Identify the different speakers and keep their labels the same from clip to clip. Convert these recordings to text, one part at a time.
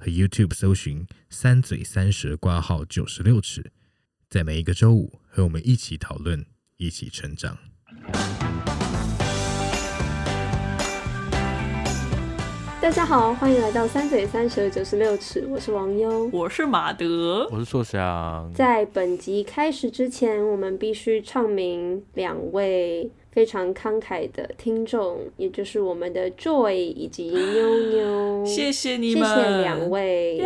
Speaker 1: 和 YouTube 搜寻“三嘴三舌挂号九十六尺”，在每一个周五和我们一起讨论，一起成长。
Speaker 2: 大家好，欢迎来到“三嘴三舌九十六尺”，我是王优，
Speaker 3: 我是马德，
Speaker 4: 我是硕翔。
Speaker 2: 在本集开始之前，我们必须唱名两位。非常慷慨的听众，也就是我们的 Joy 以及妞妞，
Speaker 3: 谢谢你们，
Speaker 2: 谢谢两位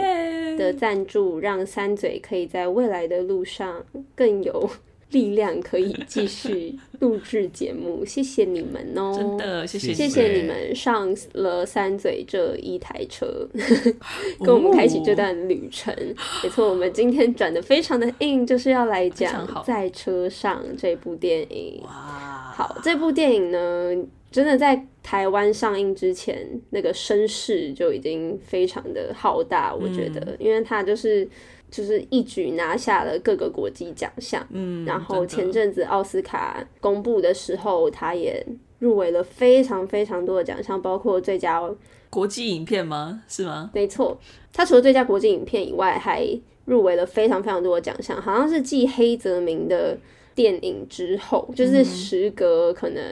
Speaker 2: 的赞助，让三嘴可以在未来的路上更有 力量，可以继续录制节目。谢谢你们哦、喔，
Speaker 3: 真的谢谢，
Speaker 2: 谢谢你们上了三嘴这一台车，跟我们开启这段旅程。哦、没错，我们今天转的非常的硬，就是要来讲《在车上》这部电影。哇！好，这部电影呢，真的在台湾上映之前，那个声势就已经非常的浩大。我觉得，嗯、因为它就是就是一举拿下了各个国际奖项。嗯，然后前阵子奥斯卡公布的时候，它也入围了非常非常多的奖项，包括最佳
Speaker 3: 国际影片吗？是吗？
Speaker 2: 没错，它除了最佳国际影片以外，还入围了非常非常多的奖项，好像是继黑泽明的。电影之后，就是时隔可能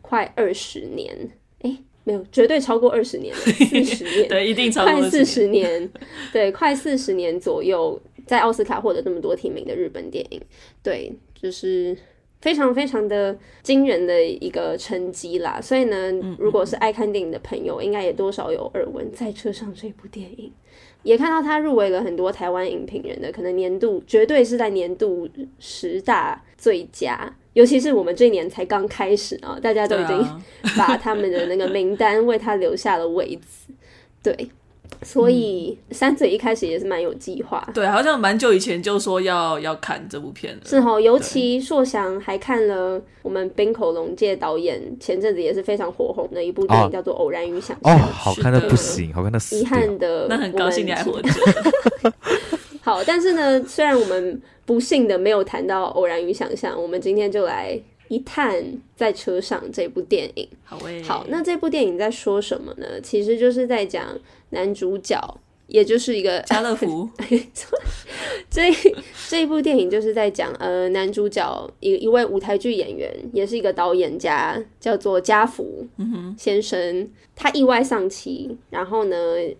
Speaker 2: 快二十年，哎、嗯欸，没有，绝对超过二十年了，四十年，
Speaker 3: 对，一定超过
Speaker 2: 快四十年，对，快四十年左右，在奥斯卡获得这么多提名的日本电影，对，就是非常非常的惊人的一个成绩啦。所以呢，如果是爱看电影的朋友，应该也多少有耳闻《在车上》这部电影。也看到他入围了很多台湾影评人的，可能年度绝对是在年度十大最佳，尤其是我们这一年才刚开始啊，大家都已经 把他们的那个名单为他留下了位置，对。所以三嘴一开始也是蛮有计划，
Speaker 3: 对，好像蛮久以前就说要要看这部片了，
Speaker 2: 是哦。尤其硕翔还看了我们冰口龙介导演前阵子也是非常火红的一部电影，叫做《偶然与想象》。
Speaker 4: 哦，好看的不行，好看的死。
Speaker 2: 遗憾的，
Speaker 3: 那很高兴你还活着。
Speaker 2: 好，但是呢，虽然我们不幸的没有谈到《偶然与想象》，我们今天就来。一探在车上这部电影，
Speaker 3: 好诶，
Speaker 2: 好，那这部电影在说什么呢？其实就是在讲男主角，也就是一个
Speaker 3: 家乐福。
Speaker 2: 这这一部电影就是在讲呃，男主角一一位舞台剧演员，也是一个导演家，叫做家福先生。嗯、他意外丧妻，然后呢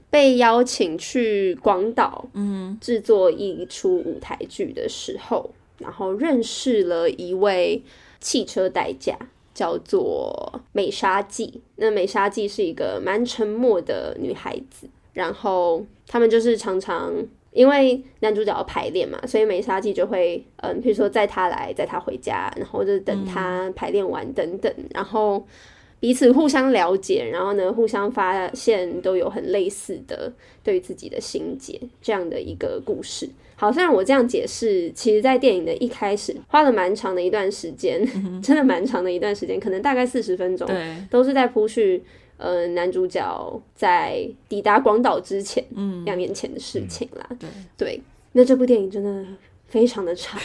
Speaker 2: 被邀请去广岛，嗯，制作一出舞台剧的时候，然后认识了一位。汽车代驾叫做美沙纪，那美沙纪是一个蛮沉默的女孩子，然后他们就是常常因为男主角要排练嘛，所以美沙纪就会嗯，比如说载他来，载他回家，然后就等他排练完等等，然后彼此互相了解，然后呢互相发现都有很类似的对自己的心结这样的一个故事。好，虽然我这样解释，其实，在电影的一开始花了蛮长的一段时间，嗯、真的蛮长的一段时间，可能大概四十分钟，对都是在铺叙，呃，男主角在抵达广岛之前，嗯，两年前的事情啦。嗯、对，对，那这部电影真的。非常的长，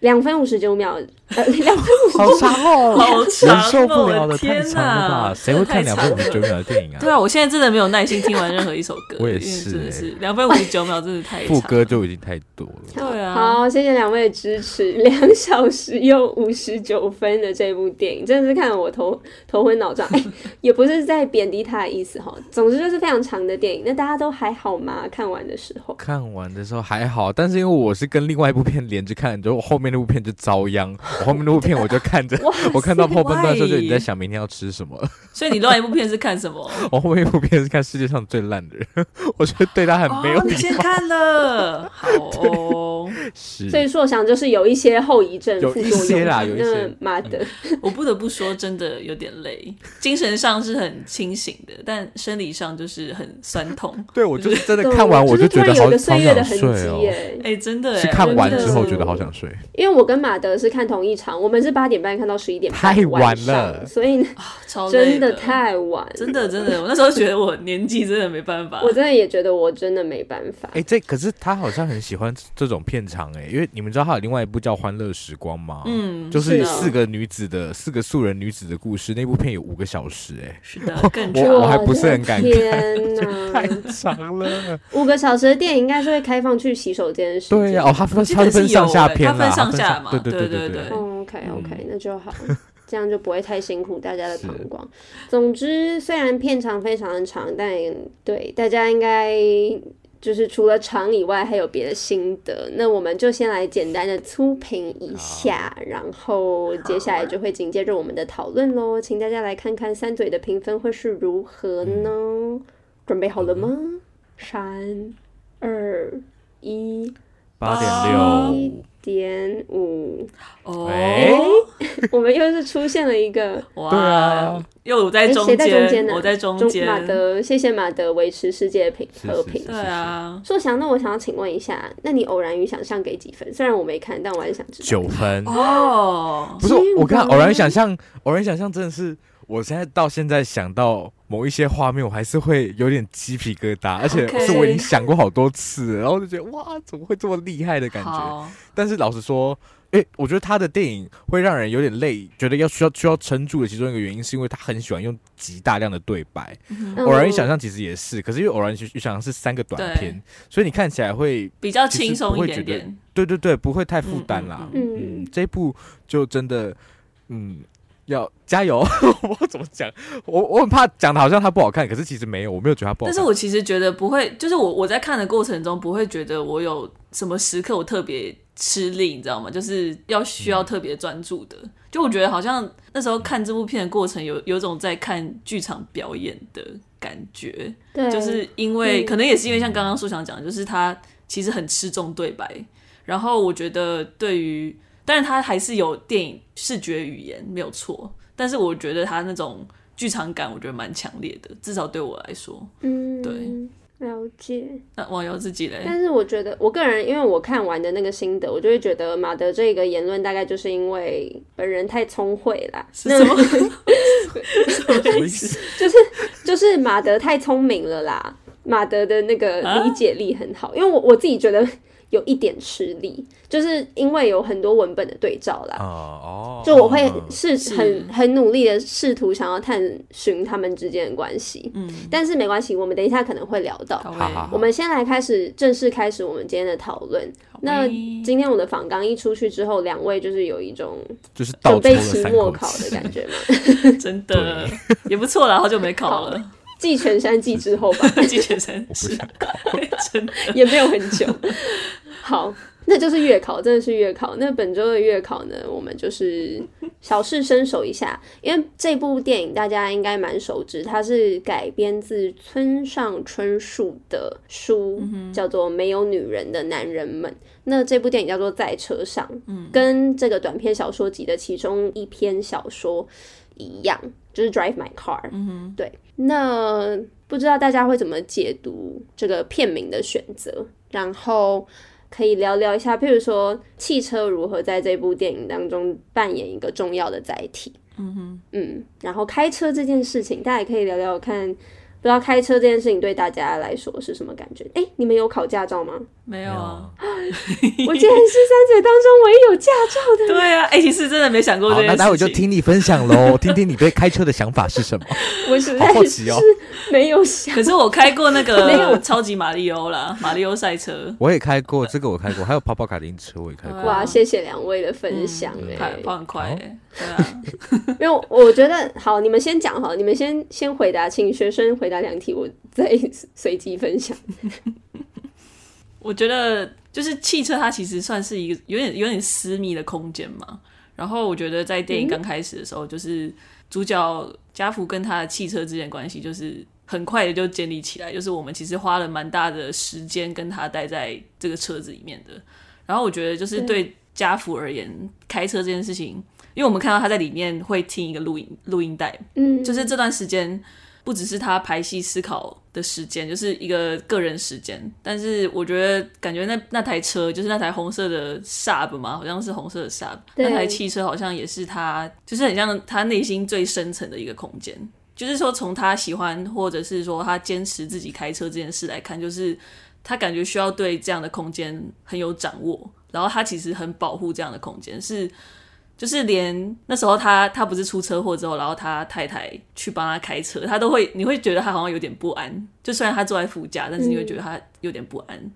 Speaker 2: 两分五十九秒，呃，两分五十九秒，
Speaker 4: 好长哦，
Speaker 3: 好长哦，
Speaker 4: 受不了的，天哪，谁会看两分五十九秒的电影啊？
Speaker 3: 对啊，我现在真的没有耐心听完任何一首歌，
Speaker 4: 我也是，
Speaker 3: 真的是两分五十九秒，真的太长，
Speaker 4: 副歌就已经太多了。
Speaker 3: 对啊，
Speaker 2: 好，谢谢两位的支持，两小时又五十九分的这部电影，真的是看得我头头昏脑胀，哎，也不是在贬低他的意思哈，总之就是非常长的电影，那大家都还好吗？看完的时候，
Speaker 4: 看完的时候还好，但是因为我。我是跟另外一部片连着看，就后面那部片就遭殃。我后面那部片我就看着，我看到后半段的时候就已经在想明天要吃什么了。
Speaker 3: 所以你另外一部片是看什么？
Speaker 4: 我 后面一部片是看世界上最烂的人，我觉得对他很没有礼貌。
Speaker 3: 哦，你先看了，好哦。
Speaker 4: 是
Speaker 2: 所以我想就是有一些后遗症、
Speaker 4: 有一
Speaker 2: 副作用
Speaker 4: 些啦有一些
Speaker 2: 那马德，
Speaker 3: 我不得不说，真的有点累，精神上是很清醒的，但生理上就是很酸痛。
Speaker 4: 对我就是真的看完我
Speaker 2: 就
Speaker 4: 就觉得好
Speaker 2: 岁月的痕
Speaker 4: 好想睡哦。
Speaker 2: 迹耶。
Speaker 3: 哎、真的
Speaker 4: 是
Speaker 3: 哎，
Speaker 4: 看完之
Speaker 2: 后
Speaker 4: 觉得好想睡，
Speaker 2: 因为我跟马德是看同一场，我们是八点半看到十一点半
Speaker 4: 太晚了
Speaker 2: 所以
Speaker 3: 超
Speaker 2: 真的太晚，
Speaker 3: 真的真的，我那时候觉得我年纪真的没办法。
Speaker 2: 我真的也觉得我真的没办法。
Speaker 4: 哎、这可是他好像很喜欢这种片场哎，因为你们知道他有另外一部叫《欢乐时光》吗？
Speaker 3: 嗯，
Speaker 4: 就是四个女子的四个素人女子的故事，那部片有五个小时哎，
Speaker 3: 是的，更
Speaker 4: 我
Speaker 3: 长。
Speaker 4: 我还不是很敢看
Speaker 2: 天
Speaker 4: 太！长了。
Speaker 2: 五个小时的电影应该是会开放去洗手间的时间。
Speaker 4: 对呀、哦，他分他是分上下
Speaker 3: 有欸
Speaker 4: 篇啦，
Speaker 3: 他分上下嘛
Speaker 4: 对对
Speaker 3: 对对
Speaker 4: 对
Speaker 2: ，OK OK，那就好，这样就不会太辛苦大家的膀胱。总之，虽然片长非常的长，但对大家应该就是除了长以外，还有别的心得。那我们就先来简单的粗评一下，然后接下来就会紧接着我们的讨论喽。请大家来看看三嘴的评分会是如何呢？准备好了吗？三、二、一。
Speaker 4: 八点
Speaker 2: 一
Speaker 4: 六，
Speaker 2: 点五，
Speaker 3: 哦，
Speaker 2: 我们又是出现了一个
Speaker 3: 哇，
Speaker 4: 对啊，
Speaker 3: 又我在中
Speaker 2: 间
Speaker 3: 我在中
Speaker 2: 中
Speaker 3: 间。
Speaker 2: 马德，谢谢马德维持世界平和平。
Speaker 3: 对啊，
Speaker 2: 硕翔，那我想要请问一下，那你偶然与想象给几分？虽然我没看，但我还是想知道。
Speaker 4: 九分。
Speaker 3: 哦，
Speaker 4: 不是我看偶然想象，偶然想象真的是，我现在到现在想到某一些画面，我还是会有点鸡皮疙瘩，而且是我已经想过好多次，然后就觉得哇，怎么会这么厉害的感
Speaker 3: 觉？
Speaker 4: 但是老实说，诶、我觉得他的电影会让人有点累，觉得要需要需要撑住的其中一个原因，是因为他很喜欢用极大量的对白。
Speaker 2: 嗯
Speaker 4: 偶然与想象其实也是，可是因为偶然与想象是三个短片，所以你看起来会，
Speaker 3: 比较轻松一点
Speaker 4: 其实不会觉
Speaker 3: 点。
Speaker 4: 对对对，不会太负担啦。
Speaker 2: 嗯
Speaker 4: 嗯
Speaker 2: 嗯
Speaker 4: 这一部就真的，嗯，要加油。我怎么讲？我我很怕讲的好像它不好看，可是其实没有，我没有觉得它不好看。
Speaker 3: 但是我其实觉得不会，就是我我在看的过程中不会觉得我有什么时刻我特别吃力，你知道吗？就是要需要特别专注的。就我觉得好像那时候看这部片的过程有有种在看剧场表演的感觉，
Speaker 2: 对，
Speaker 3: 就是因为、
Speaker 2: 嗯
Speaker 3: 可能也是因为像刚刚苏翔讲，就是他其实很吃重对白，然后我觉得对于，但是他还是有电影视觉语言没有错，但是我觉得他那种剧场感，我觉得蛮强烈的，至少对我来说。
Speaker 2: 嗯，
Speaker 3: 对，
Speaker 2: 了解。
Speaker 3: 那网友自己嘞？
Speaker 2: 但是我觉得，我个人因为我看完的那个心得，我就会觉得马德这个言论大概就是因为本人太聪慧啦。
Speaker 3: 是什么？
Speaker 4: 什么意思？
Speaker 2: 就是就是马德太聪明了啦，马德的那个理解力很好，因为我我自己觉得有一点吃力，就是因为有很多文本的对照啦。
Speaker 4: 哦哦，
Speaker 2: 就我会
Speaker 4: 嗯
Speaker 2: 是
Speaker 3: 是
Speaker 2: 很很努力的试图想要探寻他们之间的关系，
Speaker 3: 嗯，
Speaker 2: 但是没关系，我们等一下可能会聊到。
Speaker 3: 好
Speaker 4: 好好
Speaker 2: 我们先来开始正式开始我们今天的讨论。那今天我的访纲一出去之后，两位就是有一种
Speaker 4: 就是
Speaker 2: 准备期末考的。感觉嘛，
Speaker 3: 真的也不错啦，好久没考了，
Speaker 2: 继全山季之后吧，
Speaker 3: 季前三
Speaker 4: 我不
Speaker 3: 是 真的。
Speaker 2: 也没有很久。好，那就是月考，真的是月考。那本周的月考呢，我们就是小试身手一下，因为这部电影大家应该蛮熟知，它是改编自村上春树的书，叫做《没有女人的男人们》。那这部电影叫做《在车上》，跟这个短篇小说集的其中一篇小说一样，就是《Drive My Car》。对，那不知道大家会怎么解读这个片名的选择，然后可以聊聊一下，譬如说汽车如何在这部电影当中扮演一个重要的载体。嗯哼，嗯，然后开车这件事情，大家也可以聊聊看。不知道开车这件事情对大家来说是什么感觉？哎，你们有考驾照吗？
Speaker 3: 没有啊，
Speaker 2: 我竟然是三嘴当中唯一有驾照的人。
Speaker 3: 对啊，哎、其实真的没想过这
Speaker 4: 好，
Speaker 3: 件事情。
Speaker 4: 那待会就听你分享喽，听听你对开车的想法是什么。
Speaker 2: 我实
Speaker 4: 好好
Speaker 2: 在
Speaker 4: 奇哦
Speaker 2: 是没有想。
Speaker 3: 可是我开过那
Speaker 2: 没有
Speaker 3: 个超级马里欧啦，马里欧赛车，
Speaker 4: 我也开过，这个我开过，还有跑跑卡丁车我也开过。
Speaker 2: 哇，谢谢两位的分享哎、
Speaker 3: 跑跑很快、欸，对啊，
Speaker 2: 因为我觉得好，你们先讲好，你们先先回答，请学生回答两题，我再随机分享。
Speaker 3: 我觉得就是汽车，它其实算是一个有点有点私密的空间嘛。然后我觉得在电影刚开始的时候，就是主角家福跟他的汽车之间的关系，就是很快的就建立起来。就是我们其实花了蛮大的时间跟他待在这个车子里面的。然后我觉得就是对家福而言，开车这件事情，因为我们看到他在里面会听一个录音录音带，嗯，就是这段时间。不只是他排戏思考的时间，就是一个个人时间。但是我觉得，感觉那那台车，就是那台红色的 Saab 嘛，好像是红色的 Saab。那台汽车好像也是他，就是很像他内心最深层的一个空间。就是说，从他喜欢或者是说他坚持自己开车这件事来看，就是他感觉需要对这样的空间很有掌握，然后他其实很保护这样的空间，是。就是连那时候他他不是出车祸之后，然后他太太去帮他开车，他都会你会觉得他好像有点不安。就虽然他坐在副驾，但是你会觉得他有点不安。嗯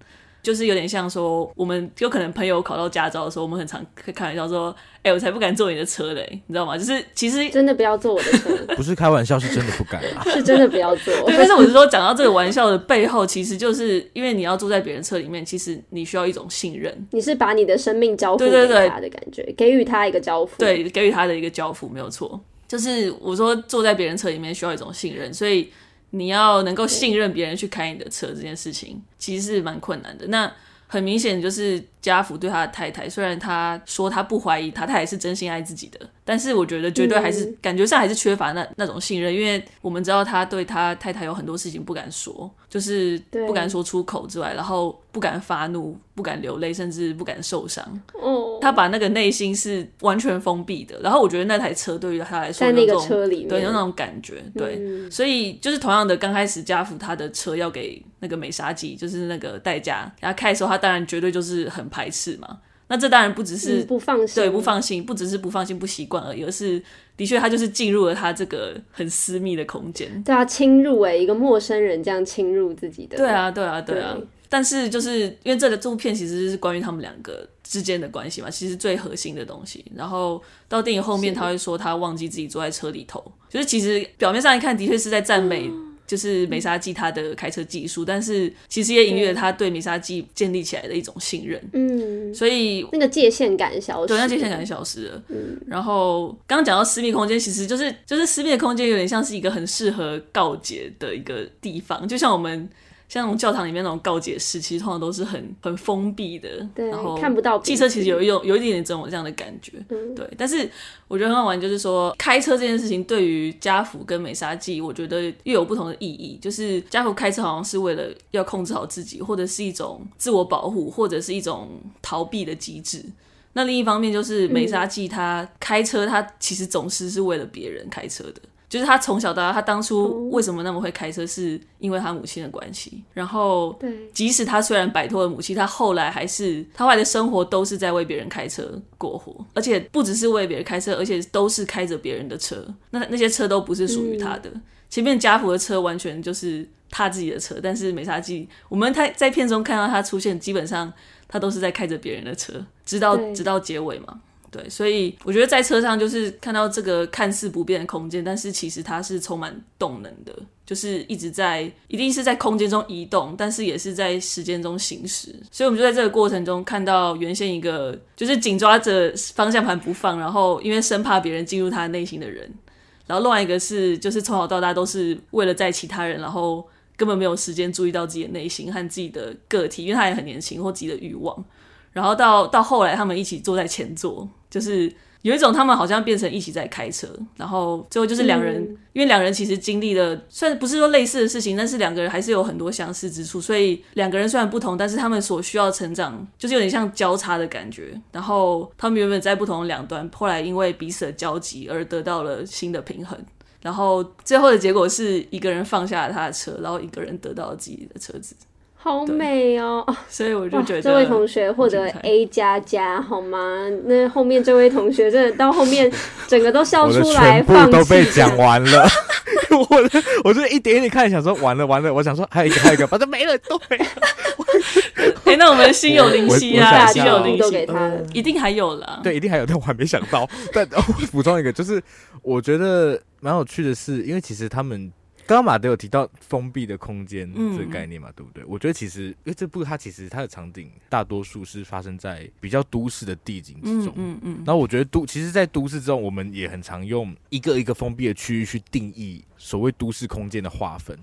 Speaker 3: 就是有点像说，我们有可能朋友考到驾照的时候，我们很常开开玩笑说：“哎、欸，我才不敢坐你的车嘞，你知道吗？”就是其实
Speaker 2: 真的不要坐我的车，
Speaker 4: 不是开玩笑，是真的不敢啊，
Speaker 2: 是真的不要坐。
Speaker 3: 对，但是我是说，讲到这个玩笑的背后，其实就是因为你要坐在别人车里面，其实你需要一种信任，
Speaker 2: 你是把你的生命交付给他的感觉，给予他一个交付，
Speaker 3: 对，给予他的一个交付，没有错。就是我说坐在别人车里面需要一种信任，所以你要能够信任别人去开你的车这件事情，其实是蛮困难的。那很明显就是。家福对他的太太，虽然他说他不怀疑他，他也是真心爱自己的，但是我觉得绝对还是、嗯、感觉上还是缺乏那那种信任，因为我们知道他对他太太有很多事情不敢说，就是不敢说出口之外，然后不敢发怒，不敢流泪，甚至不敢受伤。哦，他把那个内心是完全封闭的。然后我觉得那台车对于他来说，
Speaker 2: 在那个车里面，
Speaker 3: 对，有那种感觉，对，嗯、所以就是同样的，刚开始家福他的车要给那个美沙吉，就是那个代驾，然后开的时候，他当然绝对就是很。排斥嘛？那这当然不只是、
Speaker 2: 嗯、不放心，
Speaker 3: 对，不放心，不只是不放心、不习惯而已，而是的确他就是进入了他这个很私密的空间。
Speaker 2: 对啊，侵入哎，一个陌生人这样侵入自己的。
Speaker 3: 对啊，对啊，对啊。对，但是就是因为这个这部片其实是关于他们两个之间的关系嘛，其实最核心的东西。然后到电影后面，他会说他忘记自己坐在车里头，就是其实表面上一看，的确是在赞美。嗯就是美沙记他的开车技术，但是其实也隐喻了他对美沙记建立起来的一种信任。嗯，所以
Speaker 2: 那个界限感消失，
Speaker 3: 对，那界限感消失了。嗯，然后刚刚讲到私密空间，其实就是就是私密的空间，有点像是一个很适合告解的一个地方，就像我们。像那种教堂里面那种告解室，其实通常都是很很封闭的，
Speaker 2: 对，
Speaker 3: 然后
Speaker 2: 看不到。
Speaker 3: 汽车其实有一种有一点点这种这样的感觉，嗯、对。但是我觉得很好玩，就是说开车这件事情对于家福跟美沙记，我觉得又有不同的意义。就是家福开车好像是为了要控制好自己，或者是一种自我保护，或者是一种逃避的机制。那另一方面就是美沙记他开车，他其实总是是为了别人开车的。就是他从小到大，他当初为什么那么会开车，是因为他母亲的关系。然后，即使他虽然摆脱了母亲，他后来还是他后来的生活都是在为别人开车过活，而且不只是为别人开车，而且都是开着别人的车。那那些车都不是属于他的。前面家福的车完全就是他自己的车，但是美沙纪，我们他在片中看到他出现，基本上他都是在开着别人的车，直到直到结尾嘛。对，所以我觉得在车上就是看到这个看似不变的空间，但是其实它是充满动能的，就是一直在，一定是在空间中移动，但是也是在时间中行驶。所以我们就在这个过程中看到原先一个就是紧抓着方向盘不放，然后因为生怕别人进入他内心的人，然后另外一个是就是从小到大都是为了在其他人，然后根本没有时间注意到自己的内心和自己的个体，因为他也很年轻或自己的欲望。然后到到后来，他们一起坐在前座，就是有一种他们好像变成一起在开车。然后最后就是两人，嗯、因为两人其实经历了，虽然不是说类似的事情，但是两个人还是有很多相似之处。所以两个人虽然不同，但是他们所需要成长，就是有点像交叉的感觉。然后他们原本在不同的两端，后来因为彼此的交集而得到了新的平衡。然后最后的结果是一个人放下了他的车，然后一个人得到了自己的车子。
Speaker 2: 好美哦！
Speaker 3: 所以我就觉得
Speaker 2: 这位同学获得 A 加加好吗？那后面这位同学真的到后面 整个都笑出来，
Speaker 4: 全部都被讲完了。我我就一点一点看，想说完了完了，我想说还有一个 还有一个，反正没了都没了。
Speaker 3: 哎、欸，那我们心有灵犀啊，心有灵犀
Speaker 2: 都给他，
Speaker 3: 一定还有了。
Speaker 4: 对，一定还有，但我还没想到。但我补充一个，就是我觉得蛮有趣的是，因为其实他们。刚刚马德有提到封闭的空间这个概念嘛，嗯、对不对？我觉得其实因为这部它其实它的场景大多数是发生在比较都市的地景之中，嗯嗯。然后我觉得都其实，在都市之中，我们也很常用一个一个封闭的区域去定义所谓都市空间的划分。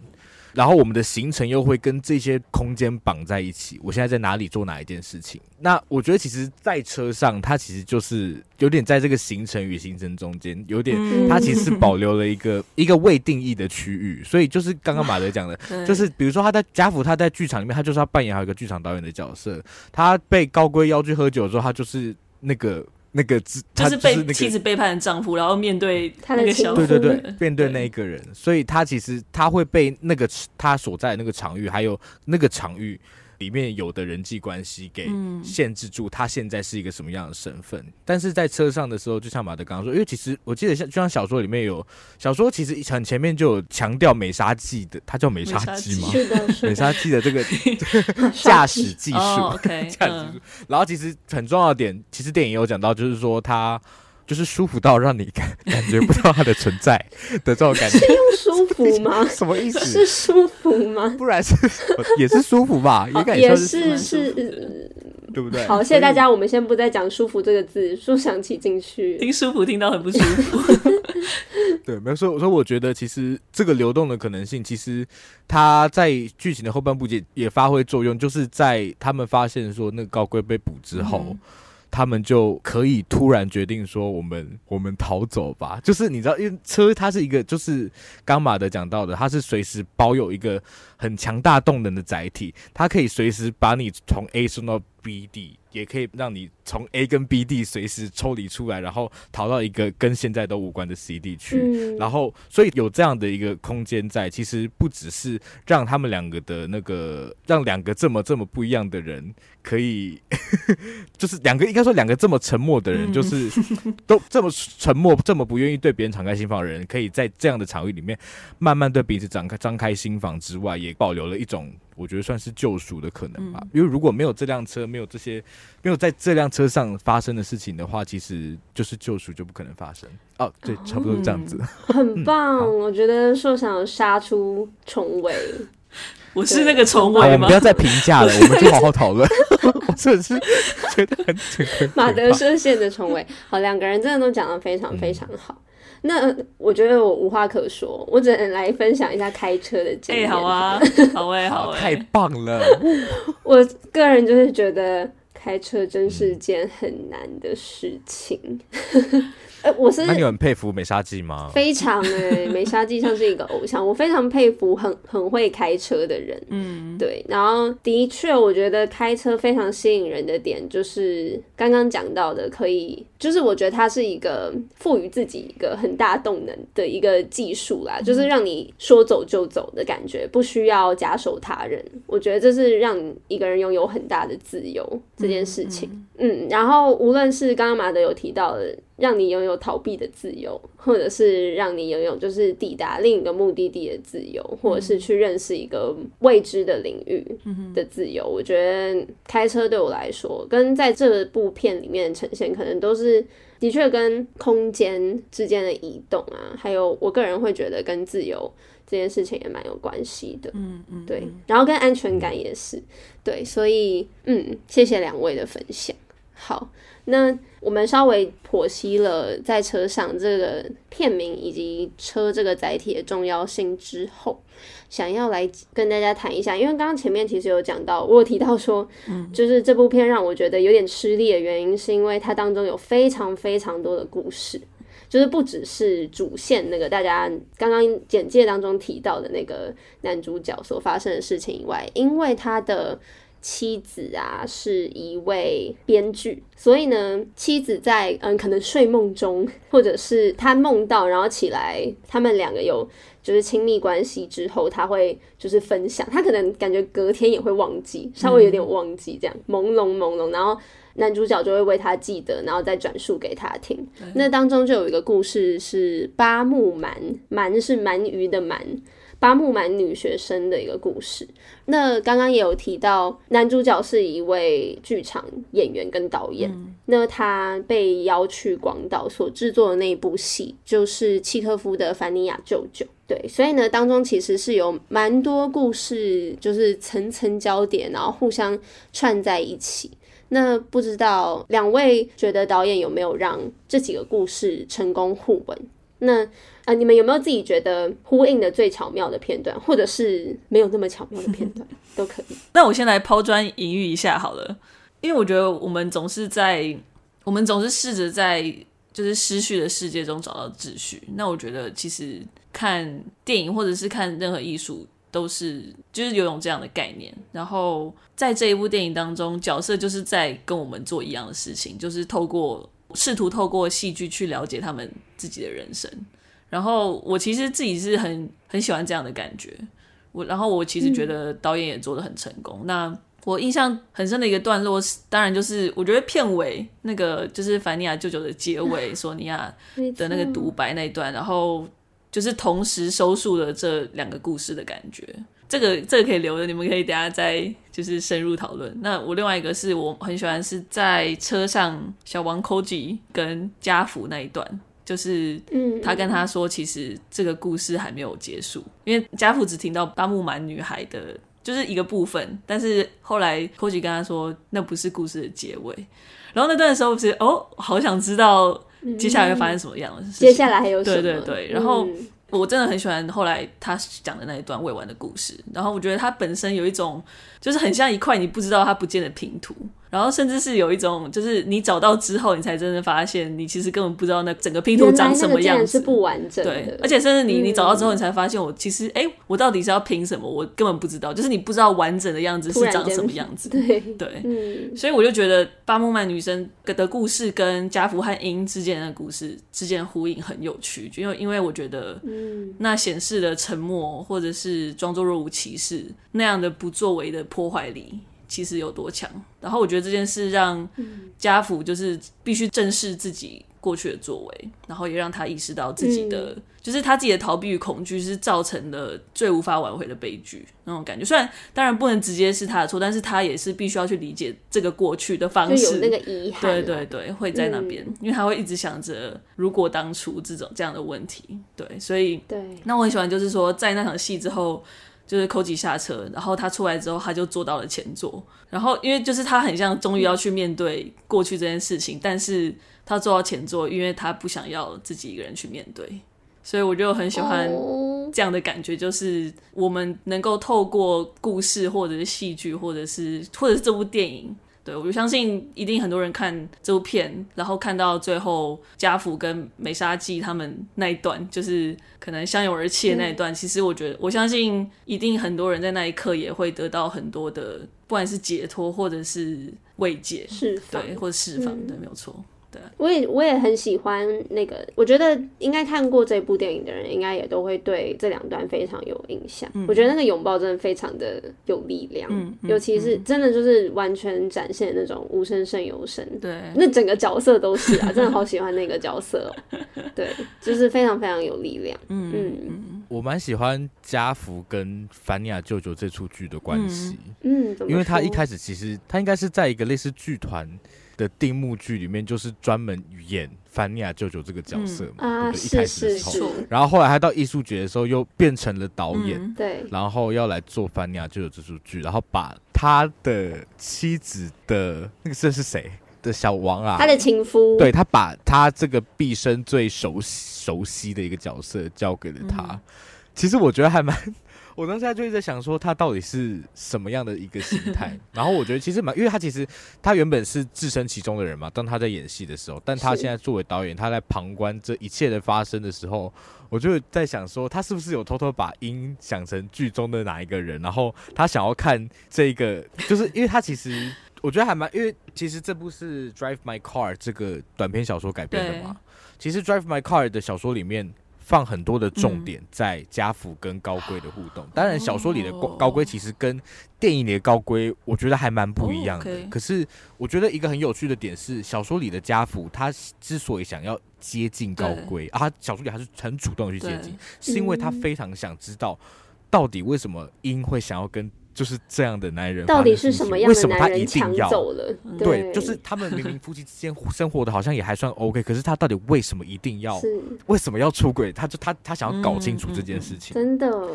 Speaker 4: 然后我们的行程又会跟这些空间绑在一起。我现在在哪里做哪一件事情？那我觉得其实，在车上，它其实就是有点在这个行程与行程中间，有点它其实是保留了一个一个未定义的区域。所以就是刚刚马德讲的，就是比如说他在贾府，他在剧场里面，他就是要扮演好一个剧场导演的角色。他被高规邀去喝酒的时候，他就是那个。那个自，他
Speaker 3: 就是被妻子背叛的丈夫，然后面对那个小
Speaker 4: 对对对，面对那一个人，所以他其实他会被那个他所在的那个场域，还有那个场域。里面有的人际关系给限制住他现在是一个什么样的身份，嗯、但是在车上的时候，就像马德刚刚说，因为其实我记得像就像小说里面有小说，其实很前面就有强调美沙纪的，它叫美沙纪吗？
Speaker 2: 是的，
Speaker 4: 美沙纪的这个 驾驶技术，驾驶技术。然后其实很重要的点，其实电影有讲到，就是说他。就是舒服到让你感 感觉不到它的存在的这种感觉，
Speaker 2: 是用舒服吗？
Speaker 4: 什么意思？
Speaker 2: 是舒服吗？
Speaker 4: 不然是 也是舒服吧？也感
Speaker 2: 觉是是，
Speaker 4: 对不对？
Speaker 2: 好，谢谢大家。我们先不再讲“舒服”这个字，说想起进去，
Speaker 3: 听舒服听到很不舒服。
Speaker 4: 对，没有说。我说，我觉得其实这个流动的可能性，其实它在剧情的后半部也也发挥作用，就是在他们发现说那个高贵被捕之后。嗯他们就可以突然决定说：“我们我们逃走吧。”就是你知道，因为车它是一个，就是刚马德讲到的，它是随时保有一个很强大动能的载体，它可以随时把你从 A 送到 B 地。也可以让你从 A 跟 B 地随时抽离出来，然后逃到一个跟现在都无关的 C 地区。嗯、然后，所以有这样的一个空间在，其实不只是让他们两个的那个，让两个这么这么不一样的人可以，就是两个应该说两个这么沉默的人，就是 都这么沉默、这么不愿意对别人敞开心房的人，可以在这样的场域里面慢慢对彼此展开张开心房之外，也保留了一种。我觉得算是救赎的可能吧，嗯、因为如果没有这辆车，没有这些，没有在这辆车上发生的事情的话，其实就是救赎就不可能发生。哦，对，差不多这样子。
Speaker 2: 嗯、很棒，嗯、我觉得硕想杀出重围，
Speaker 3: 我是那个重围吗？
Speaker 4: 我们不要再评价了，我们就好好讨论。我真的是觉得很
Speaker 2: 马德设限的重围，好，两个人真的都讲的非常非常好。嗯那我觉得我无话可说，我只能来分享一下开车的经验。
Speaker 3: 哎，好啊，好哎，好哎，
Speaker 4: 太棒了！
Speaker 2: 我个人就是觉得开车真是件很难的事情。呃，我是
Speaker 4: 那你很佩服美沙纪吗？
Speaker 2: 非常哎，美沙纪像是一个偶像，我非常佩服很很会开车的人。嗯，对。然后的确，我觉得开车非常吸引人的点就是刚刚讲到的，可以就是我觉得它是一个赋予自己一个很大动能的一个技术啦，就是让你说走就走的感觉，不需要假手他人。我觉得这是让一个人拥有很大的自由这件事情。嗯，嗯，然后无论是刚刚马德有提到的。让你拥有逃避的自由，或者是让你拥有就是抵达另一个目的地的自由，或者是去认识一个未知的领域的自由。我觉得开车对我来说，跟在这部片里面呈现，可能都是的确跟空间之间的移动啊，还有我个人会觉得跟自由这件事情也蛮有关系的。嗯嗯，对，然后跟安全感也是对，所以嗯，谢谢两位的分享。好。那我们稍微剖析了在车上这个片名以及车这个载体的重要性之后，想要来跟大家谈一下，因为刚刚前面其实有讲到，我有提到说，就是这部片让我觉得有点吃力的原因，是因为它当中有非常非常多的故事，就是不只是主线那个大家刚刚简介当中提到的那个男主角所发生的事情以外，因为他的。妻子啊，是一位编剧，所以呢，妻子在嗯，可能睡梦中，或者是他梦到，然后起来，他们两个有就是亲密关系之后，他会就是分享，他可能感觉隔天也会忘记，稍微有点忘记这样，朦胧朦胧，然后男主角就会为他记得，然后再转述给他听。那当中就有一个故事是八木鳗，鳗是鳗鱼的鳗。八木满女学生的一个故事。那刚刚也有提到，男主角是一位剧场演员跟导演。嗯、那他被邀去广岛所制作的那一部戏，就是契诃夫的《凡尼亚舅舅》。对，所以呢，当中其实是有蛮多故事，就是层层交叠，然后互相串在一起。那不知道两位觉得导演有没有让这几个故事成功互文？那呃，你们有没有自己觉得呼应的最巧妙的片段，或者是没有那么巧妙的片段都可以？
Speaker 3: 那我先来抛砖引玉一下好了，因为我觉得我们总是在，我们总是试着在就是失序的世界中找到秩序。那我觉得其实看电影或者是看任何艺术。都是就是有种这样的概念，然后在这一部电影当中，角色就是在跟我们做一样的事情，就是透过试图透过戏剧去了解他们自己的人生。然后我其实自己是很很喜欢这样的感觉，我然后我其实觉得导演也做的很成功。嗯、那我印象很深的一个段落是，当然就是我觉得片尾那个就是凡尼亚舅舅的结尾，索尼娅的那个独白那一段，然后。就是同时收束了这两个故事的感觉，这个这个可以留着，你们可以等下再就是深入讨论。那我另外一个是我很喜欢是在车上小王 Koji 跟家福那一段，就是他跟他说，其实这个故事还没有结束，因为家福只听到大木满女孩的就是一个部分，但是后来 Koji 跟他说那不是故事的结尾，然后那段的时候，其实哦，好想知道。接下来会发生什么样的事情？
Speaker 2: 接下来还有什么？
Speaker 3: 对对对，然后我真的很喜欢后来他讲的那一段未完的故事，然后我觉得他本身有一种，就是很像一块你不知道它不见的拼图。然后甚至是有一种，就是你找到之后，你才真的发现，你其实根本不知道那整个拼图长什么样子，
Speaker 2: 是不完整的。
Speaker 3: 对，而且甚至你你找到之后，你才发现，我其实哎、嗯，我到底是要拼什么？我根本不知道，就是你不知道完整的样子是长什么样子。
Speaker 2: 对
Speaker 3: 对、
Speaker 2: 嗯，
Speaker 3: 所以我就觉得巴木曼女生的故事跟家福和英之间的故事之间呼应很有趣，因为因为我觉得，那显示的沉默或者是装作若无其事那样的不作为的破坏力。其实有多强，然后我觉得这件事让家福就是必须正视自己过去的作为，然后也让他意识到自己的、嗯、就是他自己的逃避与恐惧是造成了最无法挽回的悲剧那种感觉。虽然当然不能直接是他的错，但是他也是必须要去理解这个过去的方式，
Speaker 2: 有那个遗憾、啊。
Speaker 3: 对对对，会在那边、嗯，因为他会一直想着如果当初这种这样的问题。对，所以对，那我很喜欢就是说在那场戏之后。就是 Koji 下车，然后他出来之后，他就坐到了前座。然后因为就是他很像终于要去面对过去这件事情，但是他坐到前座，因为他不想要自己一个人去面对。所以我就很喜欢这样的感觉，就是我们能够透过故事，或者是戏剧，或者是或者是这部电影。对，我就相信一定很多人看这部片，然后看到最后家福跟美沙纪他们那一段，就是可能相拥而泣的那一段。嗯、其实我觉得，我相信一定很多人在那一刻也会得到很多的，不管是解脱或者是慰藉，
Speaker 2: 释放，
Speaker 3: 对，或者释放，对，没有错。对，
Speaker 2: 我也我也很喜欢那个，我觉得应该看过这部电影的人，应该也都会对这两段非常有印象。嗯、我觉得那个拥抱真的非常的有力量，嗯、尤其是真的就是完全展现那种无声胜有声。对，那整个角色都是啊，真的好喜欢那个角色哦。对，就是非常非常有力量。嗯
Speaker 4: 嗯，我蛮喜欢家福跟凡尼亚舅舅这出剧的关系。
Speaker 2: 嗯，
Speaker 4: 因为他一开始其实他应该是在一个类似剧团。的定目剧里面就是专门演凡尼亚舅舅这个角色嘛，嗯、对不对？一开始的时候，然后后来他到艺术节的时候又变成了导演，
Speaker 2: 嗯、对，
Speaker 4: 然后要来做凡尼亚舅舅这出剧，然后把他的妻子的那个这是谁？的小王啊，
Speaker 2: 他的情夫，
Speaker 4: 对，他把他这个毕生最熟悉熟悉的一个角色交给了他，嗯、其实我觉得还蛮。我当时就一直在想说，他到底是什么样的一个心态？然后我觉得其实蛮，因为他其实他原本是置身其中的人嘛。当他在演戏的时候，但他现在作为导演，他在旁观这一切的发生的时候，我就在想说，他是不是有偷偷把音想成剧中的哪一个人？然后他想要看这个，就是因为他其实我觉得还蛮，因为其实这部是《Drive My Car》这个短篇小说改编的嘛。其实《Drive My Car》的小说里面。放很多的重点在家福跟高龟的互动。当然，小说里的高高龟其实跟电影里的高龟，我觉得还蛮不一样的。可是，我觉得一个很有趣的点是，小说里的家福他之所以想要接近高龟啊，他小说里还是很主动的去接近，是因为他非常想知道到底为什么英会想要跟。就是这样的男人，
Speaker 2: 到底是什么样的男人抢走了？
Speaker 4: 对，就是他们明明夫妻之间生活的好像也还算 OK，可是他到底为什么一定要？为什么要出轨？他就他他想要搞清楚这件事情。
Speaker 2: 真的，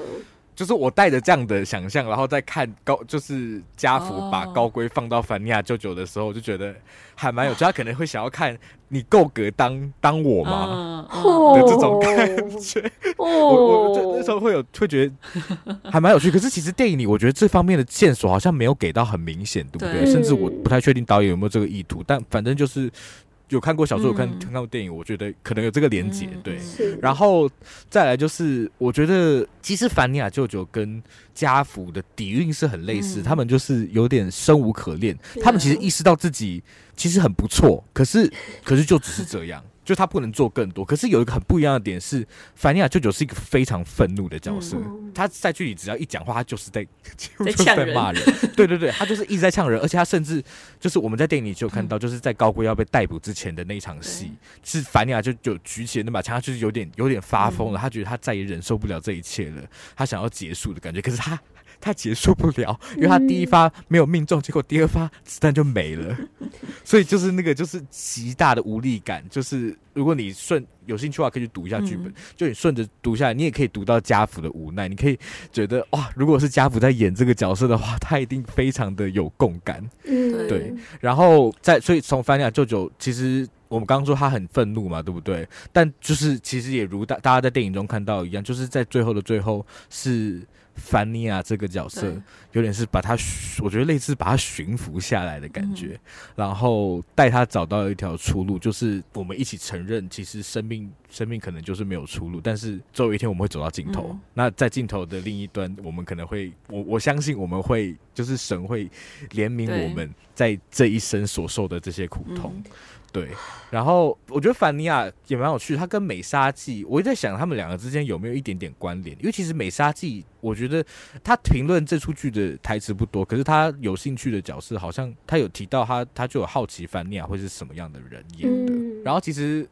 Speaker 4: 就是我带着这样的想象，然后再看高，就是家福把高龟放到凡尼亚舅舅的时候，我就觉得还蛮有趣。他可能会想要看你够格当当我吗的这种感觉。我我就那时候会有会觉得还蛮有趣。可是其实电影里，我觉得这方面的线索好像没有给到很明显，对不对？甚至我不太确定导演有没有这个意图，但反正就是。有看过小说，有看看过电影，我觉得可能有这个连结，对。然后再来就是，我觉得其实凡尼亚舅舅跟家福的底蕴是很类似，他们就是有点生无可恋，他们其实意识到自己其实很不错，可是可是就只是这样。就他不能做更多，可是有一个很不一样的点是，凡尼亚舅舅是一个非常愤怒的角色。嗯、他在剧里只要一讲话，他就是在在骂人。对对对，他就是一直在呛人，而且他甚至就是我们在电影里就有看到，就是在高龟要被逮捕之前的那一场戏，嗯、是凡尼亚就就举起了那把枪，他就是有点有点发疯了，他觉得他再也忍受不了这一切了，他想要结束的感觉。可是他。他结束不了，因为他第一发没有命中，结果第二发子弹就没了，所以就是那个就是极大的无力感。就是如果你顺有兴趣的话，可以去读一下剧本，就你顺着读下来，你也可以读到家福的无奈，你可以觉得哇，如果是家福在演这个角色的话，他一定非常的有共感。嗯，对。然后在所以从凡尼亚舅舅，其实我们刚刚说他很愤怒嘛，对不对？但就是其实也如大大家在电影中看到一样，就是在最后的最后是。凡尼亚这个角色有点是把他，我觉得类似把他驯服下来的感觉，然后带他找到一条出路，就是我们一起承认，其实生命生命可能就是没有出路，但是总有一天我们会走到尽头。那在尽头的另一端，我们可能会，我我相信我们会，就是神会怜悯我们在这一生所受的这些苦痛。对，然后我觉得凡尼亚也蛮有趣，他跟美沙纪，我一直在想他们两个之间有没有一点点关联？因为其实美沙纪，我觉得他评论这出剧的台词不多，可是他有兴趣的角色，好像他有提到他，他就有好奇凡尼亚会是什么样的人演的。嗯、然后其实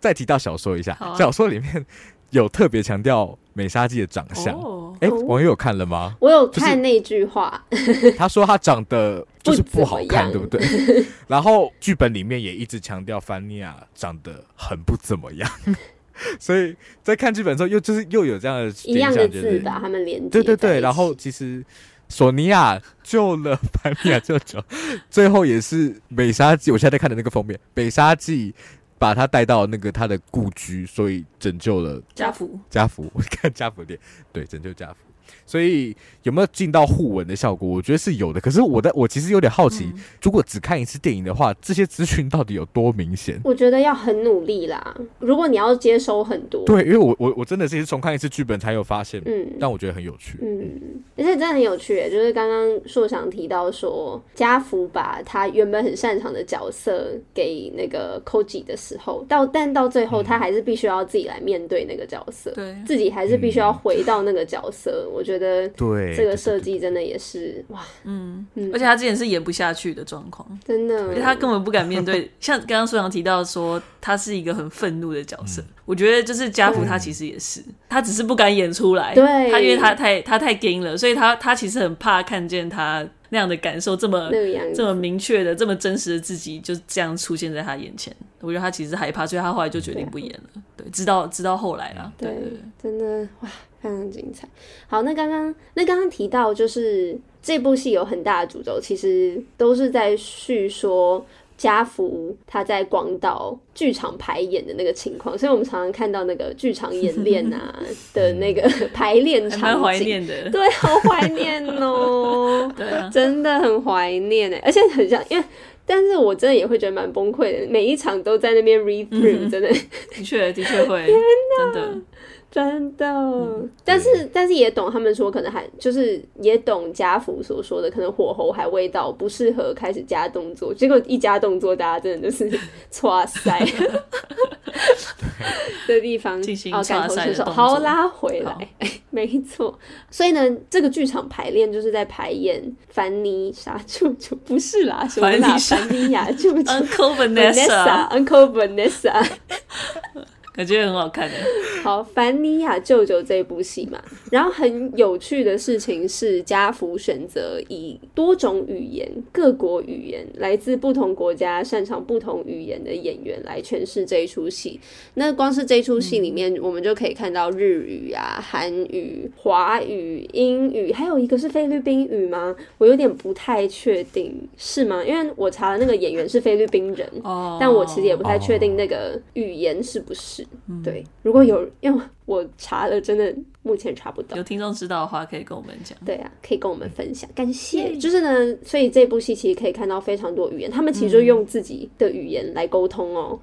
Speaker 4: 再提到小说一下，啊、小说里面有特别强调美沙纪的长相。哎、哦，网友有看了吗？
Speaker 2: 我有看那句话，
Speaker 4: 他说他长得。就是不好看，对不对？然后剧本里面也一直强调凡尼亚长得很不怎么样，所以在看剧本的时候，又就是又有这样的
Speaker 2: 一样的字把他们连接。
Speaker 4: 对对对，然后其实索尼娅救了凡尼亚舅舅，最后也是美沙记。我现在在看的那个封面，美沙纪把他带到那个他的故居，所以拯救了
Speaker 3: 家福。
Speaker 4: 家福，我看家福店，对，拯救家福。所以有没有进到互文的效果？我觉得是有的。可是我的我其实有点好奇，嗯、如果只看一次电影的话，这些资讯到底有多明显？
Speaker 2: 我觉得要很努力啦。如果你要接收很多，
Speaker 4: 对，因为我我我真的是重看一次剧本才有发现。嗯，但我觉得很有趣。
Speaker 2: 嗯，而且真的很有趣，就是刚刚硕想提到说，家福把他原本很擅长的角色给那个 Koji 的时候，到但到最后他还是必须要自己来面对那个角色，对、嗯，自己还是必须要回到那个角色。嗯、我觉得。对这个设计真的也是哇，嗯嗯，
Speaker 3: 而且他之前是演不下去的状况，
Speaker 2: 真的，
Speaker 3: 因为他根本不敢面对。像刚刚苏阳提到说，他是一个很愤怒的角色，我觉得就是家福他其实也是，他只是不敢演出来，对，他因为他太他太硬了，所以他他其实很怕看见他那样的感受这么这么明确的这么真实的自己就这样出现在他眼前。我觉得他其实害怕，所以他后来就决定不演了。对，直到直到后来了，对，
Speaker 2: 真的哇。非常精彩。好，那刚刚那刚刚提到，就是这部戏有很大的主轴，其实都是在叙说家福他在广岛剧场排演的那个情况，所以我们常常看到那个剧场演练啊 的那个排练场景，
Speaker 3: 怀念的，
Speaker 2: 对，好怀念哦，对啊，真的很怀念哎，而且很像，因为但是我真的也会觉得蛮崩溃的，每一场都在那边 read through，真的，的
Speaker 3: 确的确会，天，真的。
Speaker 2: 真的，嗯、但是但是也懂他们说，可能还就是也懂家福所说的，可能火候还未到，不适合开始加动作。结果一加动作，大家真的就是 哇塞 的地方，哦，感同身受，好拉回来，没错。所以呢，这个剧场排练就是在排演凡妮莎舅舅，不是啦，什么啦？凡妮亚舅舅
Speaker 3: Uncle Vanessa，Uncle
Speaker 2: Vanessa。
Speaker 3: 感觉很好看的，
Speaker 2: 好，凡尼亚舅舅这部戏嘛，然后很有趣的事情是，家福选择以多种语言、各国语言、来自不同国家、擅长不同语言的演员来诠释这一出戏。那光是这一出戏里面，我们就可以看到日语啊、韩语、华语、英语，还有一个是菲律宾语吗？我有点不太确定，是吗？因为我查了那个演员是菲律宾人，但我其实也不太确定那个语言是不是。对，如果有，因为我查了，真的目前查不到。
Speaker 3: 有听众知道的话，可以跟我们讲。
Speaker 2: 对啊，可以跟我们分享，感谢。就是呢，所以这部戏其实可以看到非常多语言，他们其实就用自己的语言来沟通哦。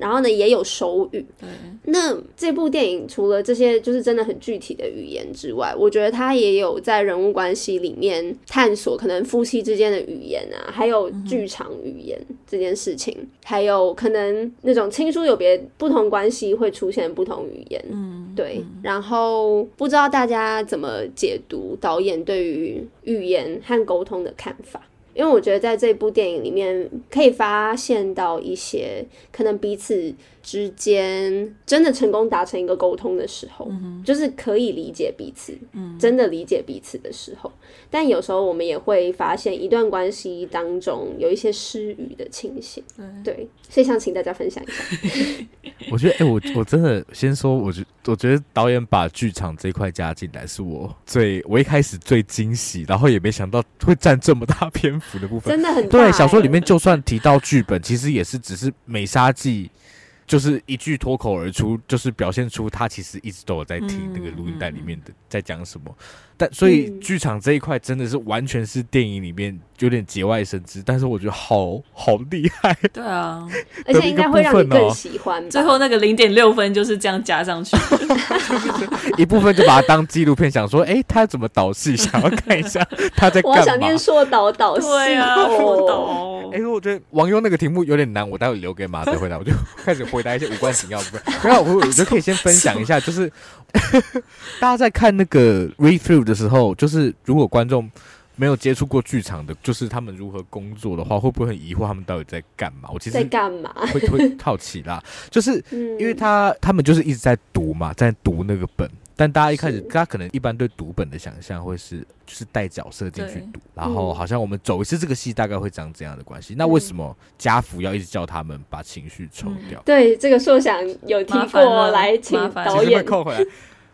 Speaker 2: 然后呢，也有手语。对。那这部电影除了这些就是真的很具体的语言之外，我觉得它也有在人物关系里面探索可能夫妻之间的语言啊，还有剧场语言这件事情，嗯、还有可能那种亲疏有别、不同关系会出现不同语言。嗯，对。然后不知道大家怎么解读导演对于语言和沟通的看法。因为我觉得在这部电影里面可以发现到一些可能彼此之间真的成功达成一个沟通的时候，嗯，就是可以理解彼此，嗯，真的理解彼此的时候。但有时候我们也会发现一段关系当中有一些失语的情形，对，所以想请大家分享一下。
Speaker 4: 我觉得，哎、欸，我我真的先说，我觉我觉得导演把剧场这一块加进来，是我最我一开始最惊喜，然后也没想到会占这么大篇幅的部分，
Speaker 2: 真的很
Speaker 4: 对。小说里面就算提到剧本，其实也是只是美沙纪。就是一句脱口而出，就是表现出他其实一直都有在听那个录音带里面的在讲什么。但所以剧场这一块真的是完全是电影里面有点节外生枝，但是我觉得好好厉害。
Speaker 3: 对啊，
Speaker 2: 而且应该会让你更喜欢。
Speaker 3: 最后那个零点六分就是这样加上去，
Speaker 4: 一部分就把它当纪录片，想说，哎、欸，他怎么导戏？想要看一下 他在干嘛。
Speaker 2: 我想念硕导导戏
Speaker 3: 啊，硕导。
Speaker 4: 哎、欸，我觉得王优那个题目有点难，我待会留给马德回答。我就开始回答一些无关紧要的部分。然后我我觉得可以先分享一下，就是大家在看那个 read through 的时候，就是如果观众没有接触过剧场的，就是他们如何工作的话，会不会很疑惑他们到底在干嘛？我其实
Speaker 2: 在干嘛？
Speaker 4: 会会好奇啦，就是 因为他他们就是一直在读嘛，在读那个本。但大家一开始，大家可能一般对读本的想象会是，就是带角色进去读，然后好像我们走一次这个戏，大概会长这样的关系。那为什么家福要一直叫他们把情绪抽掉？
Speaker 2: 对，这个硕想有提过来，请导演
Speaker 4: 扣回来。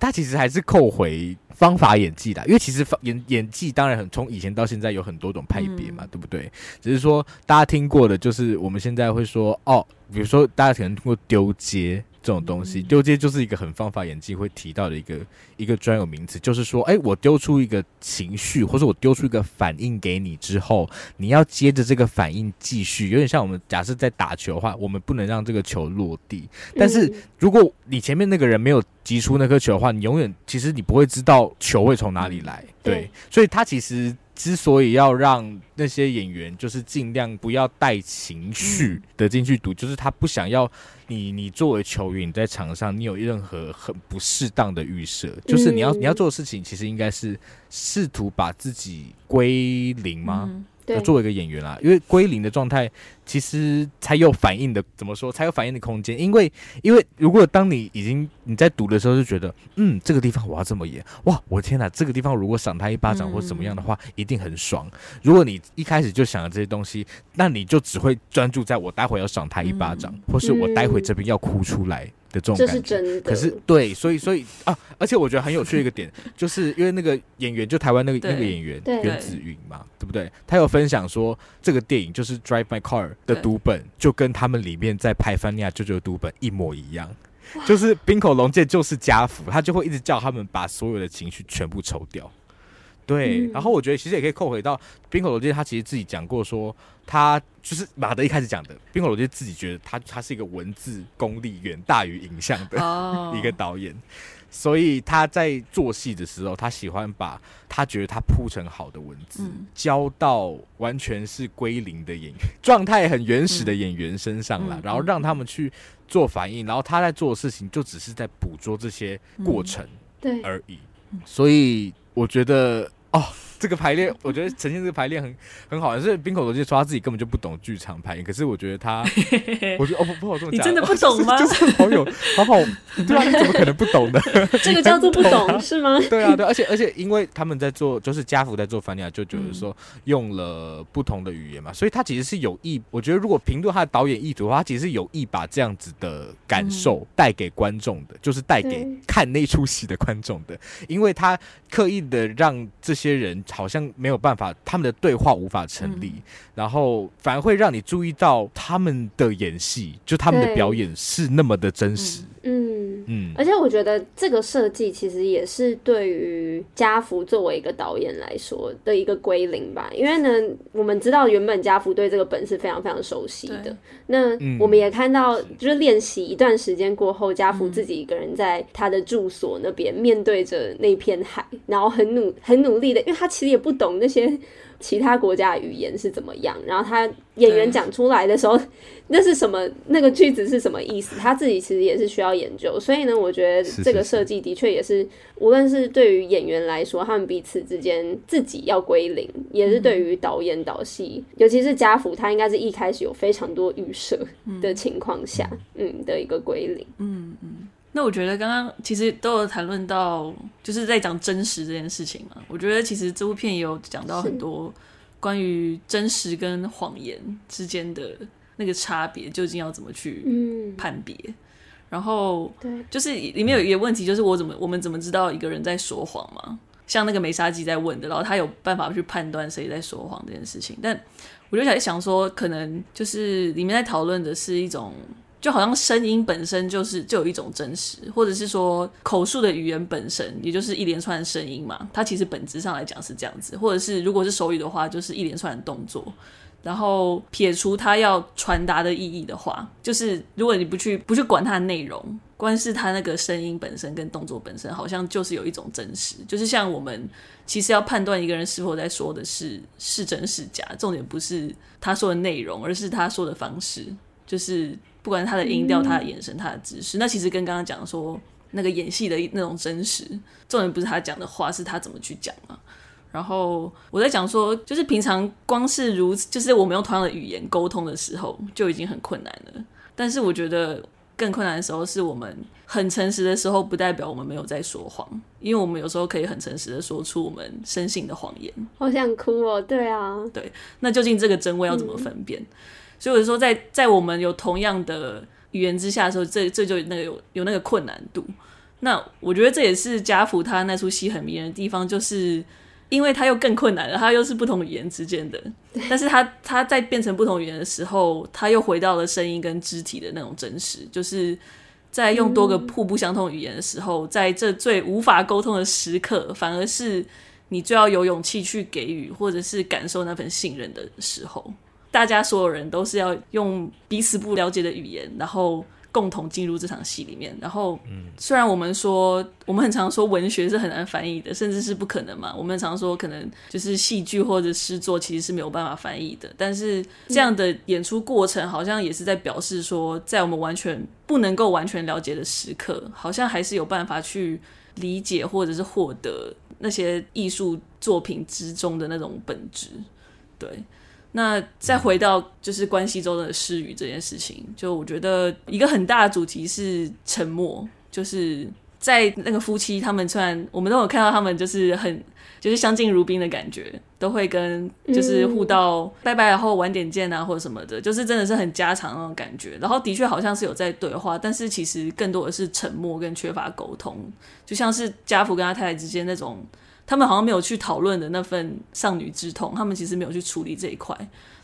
Speaker 4: 他其实还是扣回方法演技的，因为其实演演技当然很从以前到现在有很多种派别嘛，对不对？只是说大家听过的，就是我们现在会说哦，比如说大家可能通过丢接。这种东西丢接就是一个很方法演技会提到的一个一个专有名词，就是说，哎，我丢出一个情绪，或者我丢出一个反应给你之后，你要接着这个反应继续，有点像我们假设在打球的话，我们不能让这个球落地，但是如果你前面那个人没有击出那颗球的话，你永远其实你不会知道球会从哪里来，对，所以他其实。之所以要让那些演员就是尽量不要带情绪的进去读，就是他不想要你，你作为球员你在场上，你有任何很不适当的预设，就是你要你要做的事情，其实应该是试图把自己归零吗？要作为一个演员啦，因为归零的状态其实才有反应的，怎么说才有反应的空间？因为因为如果当你已经你在读的时候就觉得，嗯，这个地方我要这么演，哇，我的天哪，这个地方如果赏他一巴掌或怎么样的话，一定很爽。如果你一开始就想了这些东西，那你就只会专注在我待会要赏他一巴掌，或是我待会这边要哭出来。的这种感觉，这是真的。可是对，所以所以啊，而且我觉得很有趣的一个点，就是因为那个演员，就台湾那个那个演员袁子云嘛，对不对？他有分享说，这个电影就是《Drive My Car》的读本，就跟他们里面在拍《翻尼亚舅舅》的读本一模一样，就是冰口龙介就是家福，他就会一直叫他们把所有的情绪全部抽掉。对，然后我觉得其实也可以扣回到冰口罗杰，他其实自己讲过说，他就是马德一开始讲的，冰口罗杰自己觉得他他是一个文字功力远大于影像的 一个导演，所以他在做戏的时候，他喜欢把他觉得他铺成好的文字交到完全是归零的演员，状态很原始的演员身上了，然后让他们去做反应，然后他在做的事情就只是在捕捉这些过程对。而已，所以。我觉得哦。这个排练，我觉得呈现这个排练很很好，所以滨口龙介说他自己根本就不懂剧场排练，可是我觉得他，我觉得哦不不好这么讲，
Speaker 3: 你真的不懂吗？
Speaker 4: 就是好有好好，对啊，你怎么可能不懂呢？
Speaker 2: 这个叫做不懂、啊、是吗？
Speaker 4: 对啊对，而且而且因为他们在做，就是家福在做凡尼亚舅舅的时候，用了不同的语言嘛，所以他其实是有意，我觉得如果评论他的导演意图的话，他其实是有意把这样子的感受带给观众的，就是带给看那出戏的观众的，因为他刻意的让这些人。好像没有办法，他们的对话无法成立，嗯、然后反而会让你注意到他们的演戏，就他们的表演是那么的真实。
Speaker 2: 嗯嗯，而且我觉得这个设计其实也是对于家福作为一个导演来说的一个归零吧，因为呢，我们知道原本家福对这个本是非常非常熟悉的。那我们也看到，就是练习一段时间过后，家福自己一个人在他的住所那边面对着那片海，然后很努很努力的，因为他其实也不懂那些。其他国家的语言是怎么样？然后他演员讲出来的时候，那是什么？那个句子是什么意思？他自己其实也是需要研究。所以呢，我觉得这个设计的确也是，无论是对于演员来说，他们彼此之间自己要归零，也是对于导演导戏，嗯、尤其是家福，他应该是一开始有非常多预设的情况下，嗯，嗯的一个归零，
Speaker 3: 嗯嗯。那我觉得刚刚其实都有谈论到，就是在讲真实这件事情嘛。我觉得其实这部片也有讲到很多关于真实跟谎言之间的那个差别，究竟要怎么去判别。嗯、然后，对，就是里面有一个问题，就是我怎么我们怎么知道一个人在说谎嘛？像那个梅沙基在问的，然后他有办法去判断谁在说谎这件事情。但我就想想说，可能就是里面在讨论的是一种。就好像声音本身就是就有一种真实，或者是说口述的语言本身，也就是一连串的声音嘛，它其实本质上来讲是这样子，或者是如果是手语的话，就是一连串的动作，然后撇除它要传达的意义的话，就是如果你不去不去管它的内容，光是它那个声音本身跟动作本身，好像就是有一种真实，就是像我们其实要判断一个人是否在说的是是真是假，重点不是他说的内容，而是他说的方式，就是。不管他的音调、他的眼神、他的姿势，嗯、那其实跟刚刚讲说那个演戏的那种真实，重点不是他讲的话，是他怎么去讲嘛。然后我在讲说，就是平常光是如此，就是我们用同样的语言沟通的时候，就已经很困难了。但是我觉得更困难的时候，是我们很诚实的时候，不代表我们没有在说谎，因为我们有时候可以很诚实的说出我们深信的谎言。
Speaker 2: 好想哭哦，对啊，
Speaker 3: 对。那究竟这个真伪要怎么分辨？嗯所以我就说在，在在我们有同样的语言之下的时候，这这就那个有有那个困难度。那我觉得这也是家福他那出戏很迷人的地方，就是因为他又更困难了，他又是不同语言之间的，但是他他在变成不同语言的时候，他又回到了声音跟肢体的那种真实，就是在用多个互不相通语言的时候，在这最无法沟通的时刻，反而是你最要有勇气去给予或者是感受那份信任的时候。大家所有人都是要用彼此不了解的语言，然后共同进入这场戏里面。然后，虽然我们说，我们很常说文学是很难翻译的，甚至是不可能嘛。我们常说，可能就是戏剧或者诗作其实是没有办法翻译的。但是，这样的演出过程好像也是在表示说，在我们完全不能够完全了解的时刻，好像还是有办法去理解或者是获得那些艺术作品之中的那种本质。对。那再回到就是关系中的失语这件事情，就我觉得一个很大的主题是沉默，就是在那个夫妻他们虽然我们都有看到他们就是很就是相敬如宾的感觉，都会跟就是互道拜拜，然后晚点见啊或者什么的，就是真的是很家常那种感觉。然后的确好像是有在对话，但是其实更多的是沉默跟缺乏沟通，就像是家福跟他太太之间那种。他们好像没有去讨论的那份丧女之痛，他们其实没有去处理这一块。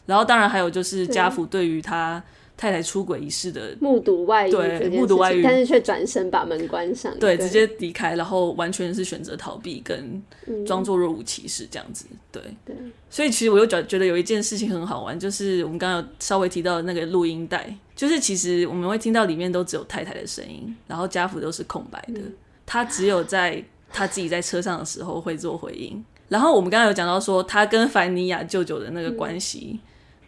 Speaker 3: 然后当然还有就是家父对于他太太出轨一事的
Speaker 2: 目睹外遇，
Speaker 3: 对，目睹外遇，
Speaker 2: 但是却转身把门关上，
Speaker 3: 对，对直接离开，然后完全是选择逃避跟装作若无其事这样子。对，对。所以其实我又觉觉得有一件事情很好玩，就是我们刚刚有稍微提到的那个录音带，就是其实我们会听到里面都只有太太的声音，然后家父都是空白的，他只有在。他自己在车上的时候会做回应，然后我们刚刚有讲到说他跟凡尼亚舅舅的那个关系，嗯、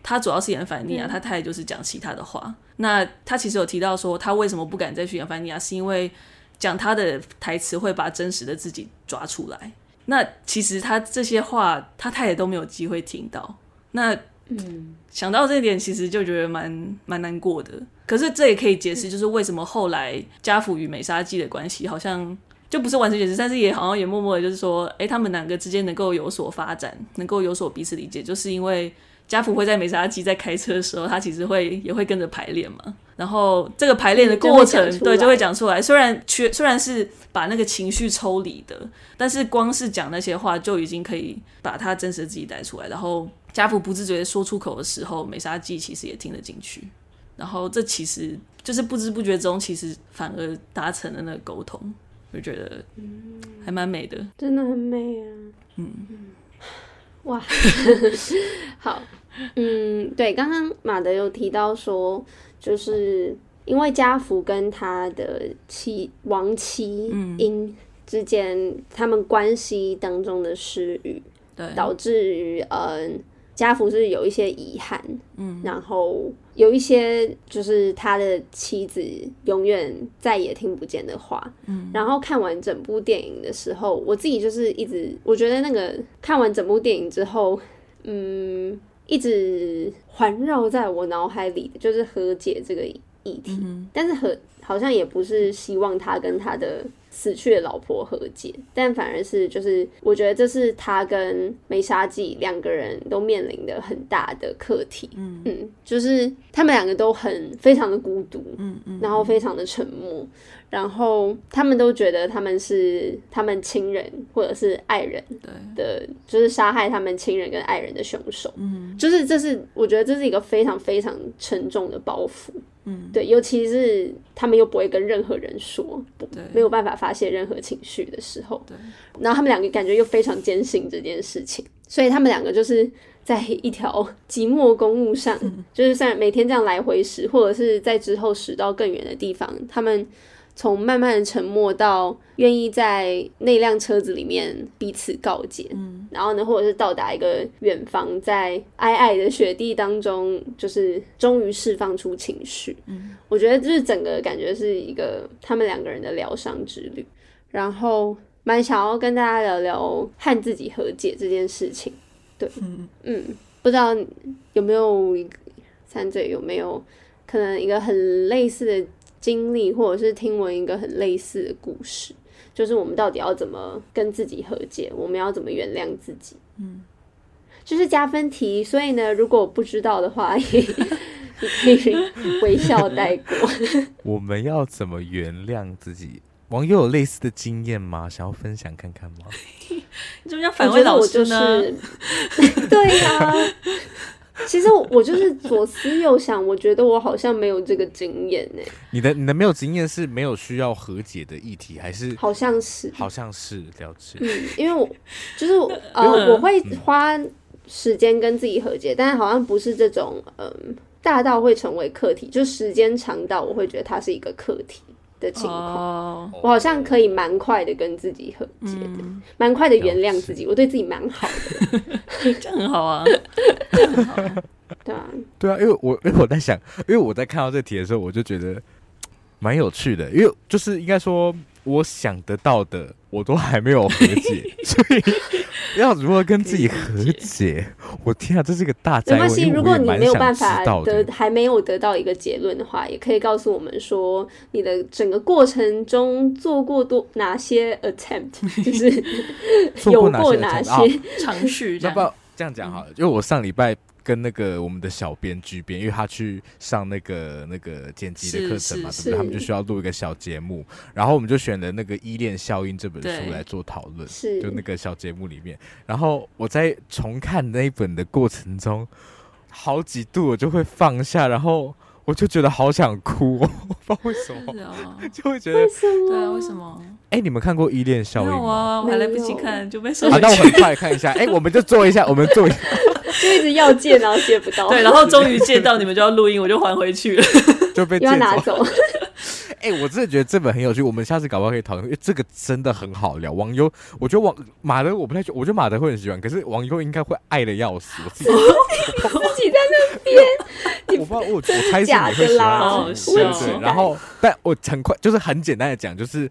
Speaker 3: 他主要是演凡尼亚，嗯、他太太就是讲其他的话。那他其实有提到说他为什么不敢再去演凡尼亚，是因为讲他的台词会把真实的自己抓出来。那其实他这些话，他太太都没有机会听到。那
Speaker 2: 嗯，
Speaker 3: 想到这一点，其实就觉得蛮蛮难过的。可是这也可以解释，就是为什么后来家父与美沙纪的关系好像就不是完全解释，但是也好像也默默的，就是说，哎、他们两个之间能够有所发展，能够有所彼此理解，就是因为家福会在美沙纪在开车的时候，他其实会也会跟着排练嘛。然后这个排练的过程，对，就会讲出来。虽然缺，虽然是把那个情绪抽离的，但是光是讲那些话就已经可以把他真实的自己带出来。然后家福不自觉说出口的时候，美沙纪其实也听得进去。然后这其实就是不知不觉中，其实反而达成了那个沟通，我觉得还蛮美的，
Speaker 2: 嗯，真的很美啊。
Speaker 3: 嗯，
Speaker 2: 哇，好，嗯，对，刚刚马德有提到说，就是因为家福跟他的妻亡妻因之间，嗯，他们关系当中的失语，
Speaker 3: 对，
Speaker 2: 导致于嗯。家福是有一些遗憾，
Speaker 3: 嗯，
Speaker 2: 然后有一些就是他的妻子永远再也听不见的话，
Speaker 3: 嗯，
Speaker 2: 然后看完整部电影的时候，我自己就是一直我觉得那个看完整部电影之后，嗯，一直环绕在我脑海里的就是和解这个议题，
Speaker 3: 嗯，
Speaker 2: 但是和好像也不是希望他跟他的。死去的老婆和解，但反而是就是，我觉得这是他跟梅沙纪两个人都面临的很大的课题。
Speaker 3: 嗯
Speaker 2: 嗯，就是他们两个都很非常的孤独，
Speaker 3: 嗯嗯，
Speaker 2: 然后非常的沉默，然后他们都觉得他们是他们亲人或者是爱人的，就是杀害他们亲人跟爱人的凶手。
Speaker 3: 嗯，
Speaker 2: 就是这是我觉得这是一个非常非常沉重的包袱。
Speaker 3: 嗯，
Speaker 2: 对，尤其是他们又不会跟任何人说，
Speaker 3: 对，
Speaker 2: 没有办法发泄任何情绪的时候，
Speaker 3: 对，
Speaker 2: 然后他们两个感觉又非常坚信这件事情，所以他们两个就是在一条寂寞公路上，
Speaker 3: 嗯，
Speaker 2: 就是算每天这样来回驶，或者是在之后驶到更远的地方，他们。从慢慢的沉默到愿意在那辆车子里面彼此告解，
Speaker 3: 嗯，
Speaker 2: 然后呢，或者是到达一个远方，在皑皑的雪地当中，就是终于释放出情绪。
Speaker 3: 嗯，
Speaker 2: 我觉得就是整个感觉是一个他们两个人的疗伤之旅。然后蛮想要跟大家聊聊和自己和解这件事情。对，
Speaker 3: 嗯
Speaker 2: 嗯，不知道有没有三嘴有没有可能一个很类似的。经历或者是听闻一个很类似的故事，就是我们到底要怎么跟自己和解？我们要怎么原谅自己？
Speaker 3: 嗯，
Speaker 2: 就是加分题。所以呢，如果不知道的话，也你可以微笑带过。
Speaker 4: 我们要怎么原谅自己？网友有类似的经验吗？想要分享看看吗？
Speaker 3: 你怎么叫反问老师呢？
Speaker 2: 就是、对呀、啊。其实我就是左思右想，我觉得我好像没有这个经验呢。
Speaker 4: 你的你的没有经验是没有需要和解的议题，还是
Speaker 2: 好像是
Speaker 4: 好像是了解。
Speaker 2: 嗯，因为我就是 呃，我会花时间跟自己和解，但是好像不是这种嗯大到会成为课题，就时间长到我会觉得它是一个课题的情况。
Speaker 3: Oh.
Speaker 2: 我好像可以蛮快的跟自己和解的，蛮、嗯、快的原谅自己，我对自己蛮好的，
Speaker 3: 这样很好啊。
Speaker 2: 对啊，
Speaker 4: 对啊，因为我因为我在想，因为我在看到这题的时候，我就觉得蛮有趣的，因为就是应该说，我想得到的我都还没有和解，所以要如何跟自己和解？我天啊，这是一个大灾问。没关系，
Speaker 2: 如果你没有办法得还没有得到一个结论的话，也可以告诉我们说，你的整个过程中做过多哪些 attempt，就是有过哪些尝
Speaker 3: 试。
Speaker 4: 要不要这样讲好了？因为我上礼拜。跟那个我们的小编剧编，因为他去上那个那个剪辑的课程嘛，对不对？他们就需要录一个小节目，然后我们就选了那个《依恋效应》这本书来做讨论，
Speaker 2: 是
Speaker 4: 就那个小节目里面。然后我在重看那一本的过程中，好几度我就会放下，然后我就觉得好想哭，我不知道为什么，
Speaker 3: 啊、
Speaker 4: 就会觉得
Speaker 3: 对啊，为什么？
Speaker 4: 哎、欸，你们看过《依恋效
Speaker 3: 应》吗？我还来不及看就被收。
Speaker 4: 好，那我很快看一下。哎、欸，我们就做一下，我们做一下。
Speaker 2: 就一直要借，然后借不到。
Speaker 3: 对，然后终于借到，你们就要录音，我就还回去了，
Speaker 4: 就被
Speaker 2: 要拿走。
Speaker 4: 哎、欸，我真的觉得这本很有趣，我们下次搞不好可以讨论，因为这个真的很好聊。网友，我觉得网马德我不太，我觉得马德会很喜欢，可是网友应该会爱的要死。我自己，
Speaker 2: 自己在那边，
Speaker 4: 我不知道，我我猜是你会喜欢，对对。然后，但我很快就是很简单的讲，就是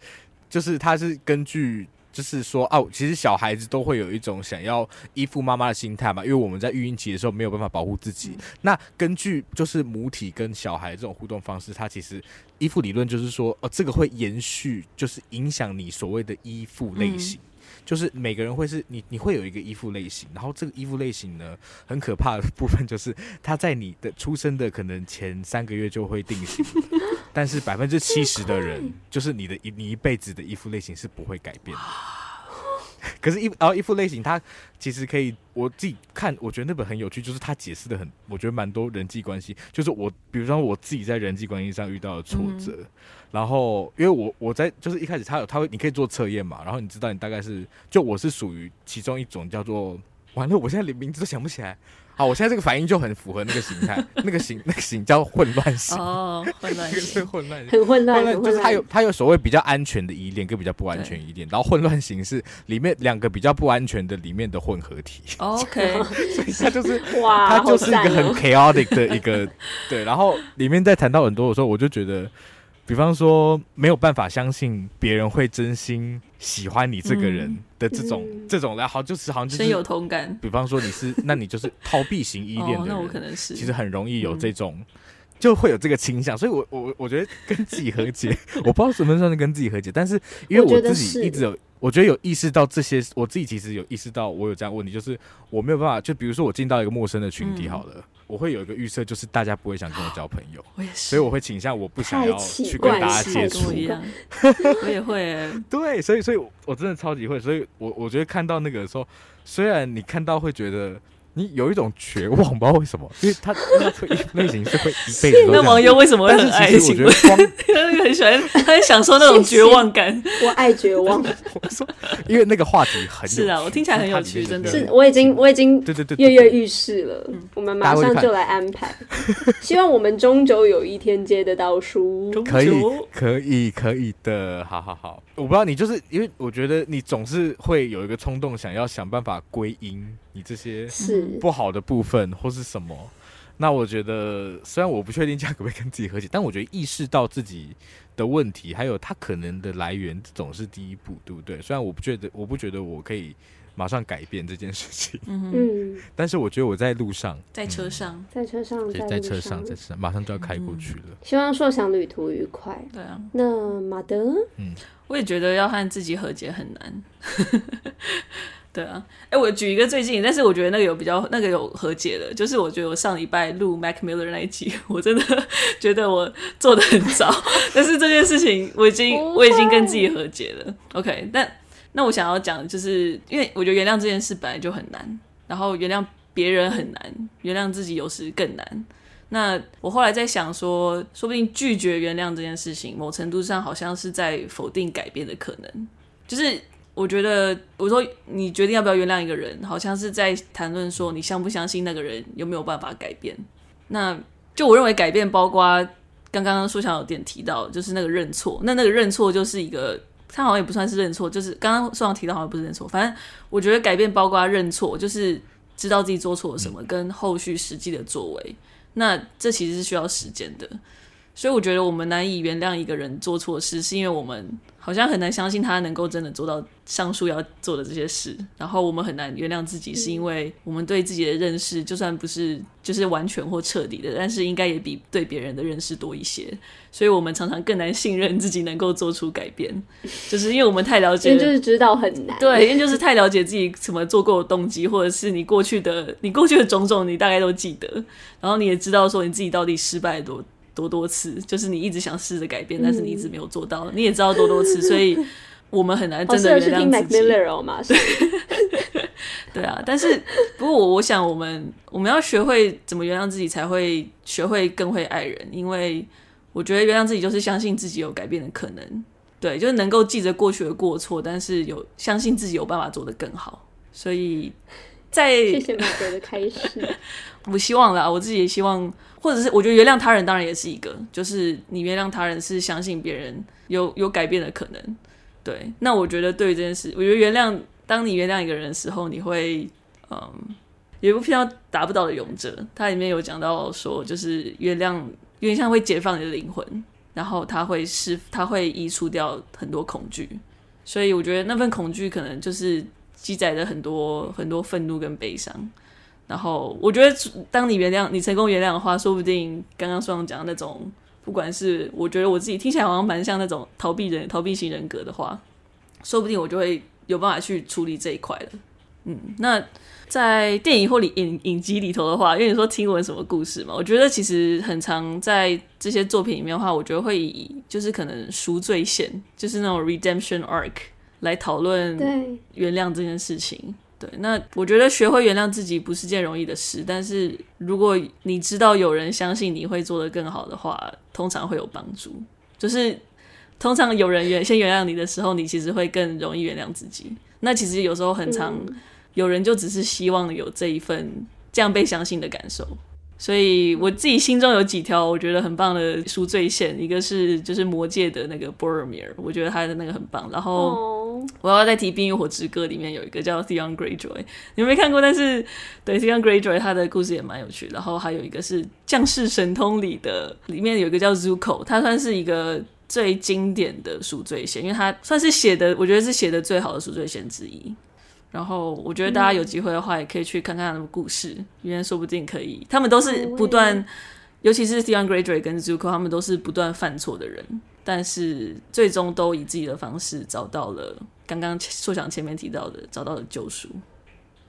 Speaker 4: 就是他是根据。就是说哦、啊，其实小孩子都会有一种想要依附妈妈的心态嘛，因为我们在育婴期的时候没有办法保护自己。嗯、那根据就是母体跟小孩这种互动方式，它其实依附理论就是说，哦，这个会延续，就是影响你所谓的依附类型。嗯就是每个人会是你，你会有一个依附类型，然后这个依附类型呢，很可怕的部分就是它在你的出生的可能前三个月就会定型，但是百分之七十的人，就是你的一你一辈子的依附类型是不会改变的。可是依，然后依附类型，它其实可以我自己看，我觉得那本很有趣，就是它解释的很，我觉得蛮多人际关系，就是我，比如说我自己在人际关系上遇到的挫折，嗯、然后因为我我在就是一开始他有他会你可以做测验嘛，然后你知道你大概是就我是属于其中一种叫做完了，我现在连名字都想不起来。好，我现在这个反应就很符合那个形态，那个形那个形叫混乱型
Speaker 3: 哦，混乱型，
Speaker 2: 混乱
Speaker 3: 型，
Speaker 2: 很混乱，
Speaker 4: 混乱就是它有它有所谓比较安全的依恋跟比较不安全依恋，然后混乱型是里面两个比较不安全的里面的混合体。
Speaker 3: OK，
Speaker 4: 所以它就是
Speaker 2: 哇，
Speaker 4: 它就是一个很 chaotic 的一个 对，然后里面在谈到很多的时候，我就觉得。比方说，没有办法相信别人会真心喜欢你这个人的这种、嗯、这种，然后就是好像就是
Speaker 3: 深有同感。
Speaker 4: 比方说你是，那你就是逃避型依恋的人，哦，
Speaker 3: 那我可能是，
Speaker 4: 其实很容易有这种，嗯、就会有这个倾向。所以我我我觉得跟自己和解，我不知道什么算是跟自己和解，但是因为我自己一直有。我觉得有意识到这些，我自己其实有意识到我有这样问题，就是我没有办法，就比如说我进到一个陌生的群体，好了，嗯、我会有一个预设，就是大家不会想跟我交朋友，
Speaker 3: 我也是，
Speaker 4: 所以我会倾向我不想要去跟大家接触，
Speaker 3: 我也会，
Speaker 4: 对，所以所以我真的超级会，所以我我觉得看到那个时候，虽然你看到会觉得。你有一种绝望，不知道为什么，因为他那个类型是会一辈子。
Speaker 3: 那网友为什么会很爱情？他很喜欢，他很享受那种绝望感。
Speaker 2: 我爱绝望。
Speaker 4: 我说，因为那个话题很
Speaker 3: 是啊，我听起来很有趣，真的。
Speaker 2: 是，我已经我已经对对对跃跃欲试了。我们马上就来安排。希望我们终究有一天接得到书。
Speaker 4: 可以，可以，可以的。好好好，我不知道你就是因为我觉得你总是会有一个冲动，想要想办法归因。你这些是不好的部分或是什么？那我觉得，虽然我不确定这样可不可以跟自己和解，但我觉得意识到自己的问题，还有它可能的来源，总是第一步，对不对？虽然我不觉得，我不觉得我可以马上改变这件事情，嗯，但是我觉得我在路上，
Speaker 3: 在车上，
Speaker 2: 在车上，
Speaker 4: 在车上，在车上，马上就要开过去了。
Speaker 2: 希望硕想旅途愉快。
Speaker 3: 对啊，
Speaker 2: 那马德，
Speaker 3: 嗯，我也觉得要和自己和解很难。对啊，哎，我举一个最近，但是我觉得那个有比较那个有和解的，就是我觉得我上礼拜录 Mac Miller 那一集，我真的 觉得我做的很糟，但是这件事情我已经我已经跟自己和解了。OK，但那我想要讲的就是，因为我觉得原谅这件事本来就很难，然后原谅别人很难，原谅自己有时更难。那我后来在想说，说不定拒绝原谅这件事情，某程度上好像是在否定改变的可能，就是。我觉得，我说你决定要不要原谅一个人，好像是在谈论说你相不相信那个人有没有办法改变。那就我认为改变包括刚刚苏强有点提到，就是那个认错。那那个认错就是一个，他好像也不算是认错，就是刚刚书樵提到好像不是认错。反正我觉得改变包括认错，就是知道自己做错了什么，跟后续实际的作为。那这其实是需要时间的。所以我觉得我们难以原谅一个人做错事，是因为我们好像很难相信他能够真的做到上述要做的这些事。然后我们很难原谅自己，是因为我们对自己的认识，就算不是就是完全或彻底的，但是应该也比对别人的认识多一些。所以我们常常更难信任自己能够做出改变，就是因为我们太了解，
Speaker 2: 就是知道很难。
Speaker 3: 对，因为就是太了解自己什么做过的动机，或者是你过去的你过去的种种，你大概都记得。然后你也知道说你自己到底失败多。多多次，就是你一直想试着改变，但是你一直没有做到。嗯、你也知道多多次，所以我们很难真的原谅自己。对啊，但是不过我我想，我们我们要学会怎么原谅自己，才会学会更会爱人。因为我觉得原谅自己就是相信自己有改变的可能，对，就是能够记着过去的过错，但是有相信自己有办法做得更好。所以在
Speaker 2: 谢谢马哥的开始，
Speaker 3: 我希望啦，我自己也希望。或者是我觉得原谅他人当然也是一个，就是你原谅他人是相信别人有有改变的可能，对。那我觉得对于这件事，我觉得原谅，当你原谅一个人的时候，你会，嗯，有一部片叫《达不到的勇者》，它里面有讲到说，就是原谅，原谅会解放你的灵魂，然后它会是它会移除掉很多恐惧，所以我觉得那份恐惧可能就是积载着很多很多愤怒跟悲伤。然后我觉得，当你原谅你成功原谅的话，说不定刚刚双讲的那种，不管是我觉得我自己听起来好像蛮像那种逃避人、逃避型人格的话，说不定我就会有办法去处理这一块了。嗯，那在电影或里影影集里头的话，因为你说听闻什么故事嘛，我觉得其实很常在这些作品里面的话，我觉得会以就是可能赎罪线，就是那种 redemption arc 来讨论原谅这件事情。对，那我觉得学会原谅自己不是件容易的事，但是如果你知道有人相信你会做得更好的话，通常会有帮助。就是通常有人原先原谅你的时候，你其实会更容易原谅自己。那其实有时候很常，有人就只是希望有这一份这样被相信的感受。所以我自己心中有几条我觉得很棒的赎罪线，一个是就是魔界的那个 Boromir，我觉得他的那个很棒。然后我要再提《冰与火之歌》里面有一个叫 Theon Greyjoy，你们没看过，但是对 Theon Greyjoy 他的故事也蛮有趣。然后还有一个是《将士神通》里的，里面有一个叫 Zuko，他算是一个最经典的赎罪线，因为他算是写的，我觉得是写的最好的赎罪线之一。然后我觉得大家有机会的话，也可以去看看他们故事，嗯、因为说不定可以。他们都是不断，尤其是 Theon Greyjoy 跟 Zuko，他们都是不断犯错的人，但是最终都以自己的方式找到了刚刚硕想前面提到的找到了救赎。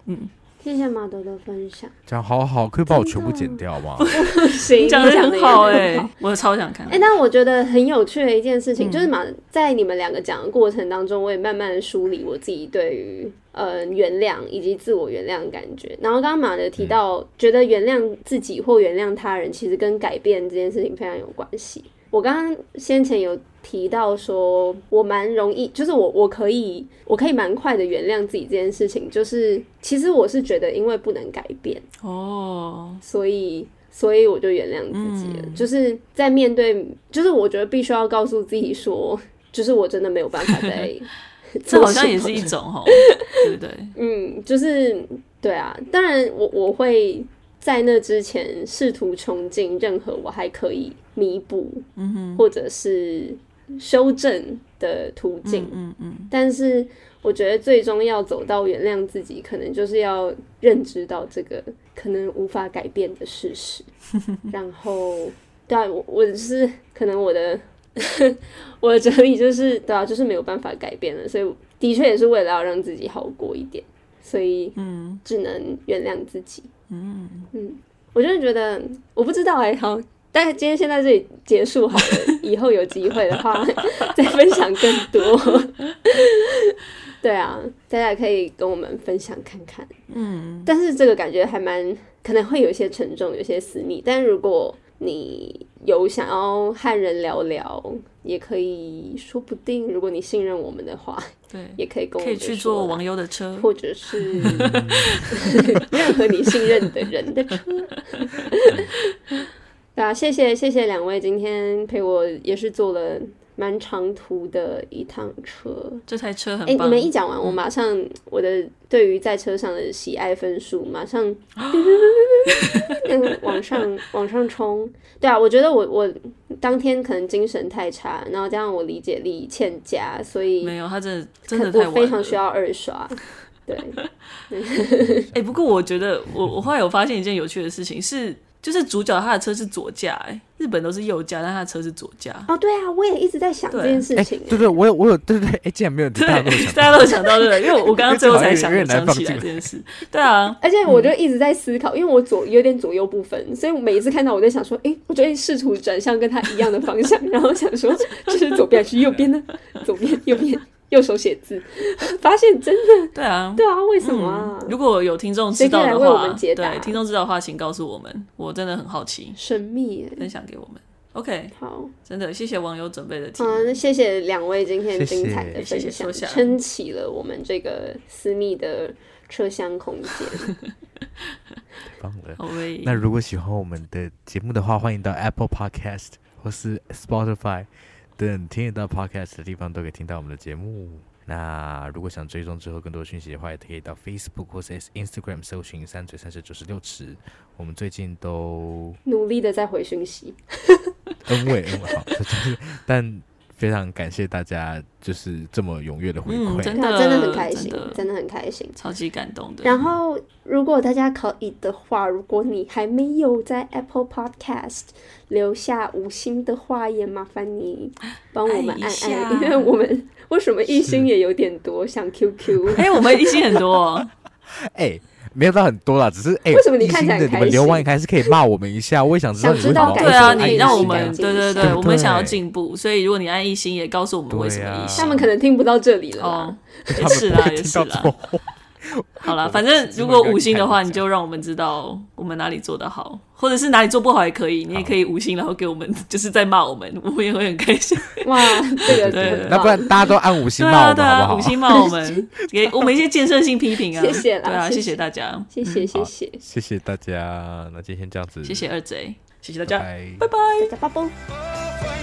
Speaker 3: 嗯。
Speaker 2: 谢谢马德的分享，
Speaker 4: 讲好好，可以把我全部剪掉吗？
Speaker 2: 行，
Speaker 3: 讲的很好哎、欸，我超想看。
Speaker 2: 哎、欸，但我觉得很有趣的一件事情，嗯、就是马在你们两个讲的过程当中，我也慢慢梳理我自己对于呃原谅以及自我原谅的感觉。然后刚刚马德提到，嗯、觉得原谅自己或原谅他人，其实跟改变这件事情非常有关系。我刚刚先前有提到说，我蛮容易，就是我我可以，我可以蛮快的原谅自己这件事情。就是其实我是觉得，因为不能改变哦，所以所以我就原谅自己了。嗯、就是在面对，就是我觉得必须要告诉自己说，就是我真的没有办法再，
Speaker 3: 这好像也是一种吼，对不对？
Speaker 2: 嗯，就是对啊。当然我，我我会在那之前试图穷尽任何我还可以。弥补，嗯哼，或者是修正的途径，嗯，嗯嗯。但是我觉得最终要走到原谅自己，可能就是要认知到这个可能无法改变的事实。然后，对啊，我我是可能我的 我的哲理就是，对啊，就是没有办法改变了。所以的确也是为了要让自己好过一点，所以嗯，只能原谅自己。嗯嗯，我就是觉得，我不知道哎、欸，好。但是今天先在这里结束好了，以后有机会的话 再分享更多。对啊，大家可以跟我们分享看看。嗯，但是这个感觉还蛮可能会有一些沉重，有些私密。但如果你有想要和人聊聊，也可以说不定。如果你信任我们的话，对，也可以跟我们
Speaker 3: 可以去坐网友的车，
Speaker 2: 或者是 任何你信任的人的车。对啊，谢谢谢谢两位今天陪我，也是坐了蛮长途的一趟车。
Speaker 3: 这台车很棒。哎、欸，
Speaker 2: 你们一讲完，我马上我的对于在车上的喜爱分数马上 往上 往上冲。对啊，我觉得我我当天可能精神太差，然后加上我理解力欠佳，所以
Speaker 3: 没有他真的真的太
Speaker 2: 我非常需要二刷。对，
Speaker 3: 哎、欸，不过我觉得我我后来有发现一件有趣的事情是。就是主角他的车是左驾，哎，日本都是右驾，但他的车是左驾。
Speaker 2: 哦，对啊，我也一直在想这件事情。
Speaker 4: 对对，我有我有，对对对，哎，竟然没有大家都想，
Speaker 3: 大家都想到对？因为我我刚刚最后才 想想起来这件事。对啊，
Speaker 2: 而且我就一直在思考，因为我左有点左右不分，所以我每一次看到我在想说，哎，我就会试图转向跟他一样的方向，然后想说，就是左边还是右边呢？左边，右边。右手写字，发现真的
Speaker 3: 对啊，
Speaker 2: 对啊，为什么啊？
Speaker 3: 嗯、如果有听众知道的话，对，听众知道的话，请告诉我们，我真的很好奇，
Speaker 2: 神秘，
Speaker 3: 分享给我们。OK，
Speaker 2: 好，
Speaker 3: 真的谢谢网友准备的题目，
Speaker 2: 嗯，谢谢两位今天精彩的分享，
Speaker 3: 谢谢
Speaker 2: 撑起了我们这个私密的车厢空间。
Speaker 4: 棒了，好。那如果喜欢我们的节目的话，欢迎到 Apple Podcast 或是 Spotify。等听得到 podcast 的地方都可以听到我们的节目。那如果想追踪之后更多讯息的话，也可以到 Facebook 或是 Instagram 搜寻“三嘴三舌九十六尺”。我们最近都
Speaker 2: 努力的在回讯息。
Speaker 4: 嗯，恩，嗯，好，就 是但非常感谢大家，就是这么踊跃的回馈，
Speaker 3: 嗯，真的
Speaker 2: 真的很开心
Speaker 3: 真的，
Speaker 2: 真的很开心。
Speaker 3: 超级感动的。
Speaker 2: 然后，如果大家可以的话，如果你还没有在 Apple Podcast 留下五星的话，也麻烦你帮我们按
Speaker 3: 按
Speaker 2: 因为我们为什么一星也有点多，像 QQ。
Speaker 3: 哎、欸，我们一星很多、哦，
Speaker 4: 哎、欸。没有到很多啦，只是哎，
Speaker 2: 为什么你看起来？
Speaker 4: 你们留完还是可以骂我们一下，我也想知道你为什么。
Speaker 3: 对啊，你让我们对对
Speaker 4: 对，
Speaker 3: 我们想要进步，所以如果你按一星，也告诉我们为什么一星。
Speaker 2: 他们可能听不到这里了
Speaker 3: 哦，也是啦，也是啦。好了，反正如果五星的话，你就让我们知道我们哪里做得好，或者是哪里做不好也可以，你也可以五星，然后给我们 就是在骂我们，我们也会很开心。
Speaker 2: 哇，这个
Speaker 3: 对，
Speaker 4: 那不然大家都按五星骂我们好不好？
Speaker 3: 五星骂我们，给 我们一些建设性批评啊！
Speaker 2: 谢谢啦，
Speaker 3: 对啊，谢谢。大家，
Speaker 2: 谢谢谢谢。
Speaker 4: 谢谢大家，那今天这样子，
Speaker 3: 谢谢二贼，谢谢大家，
Speaker 4: 拜。
Speaker 3: 拜拜，
Speaker 2: 大家拜拜。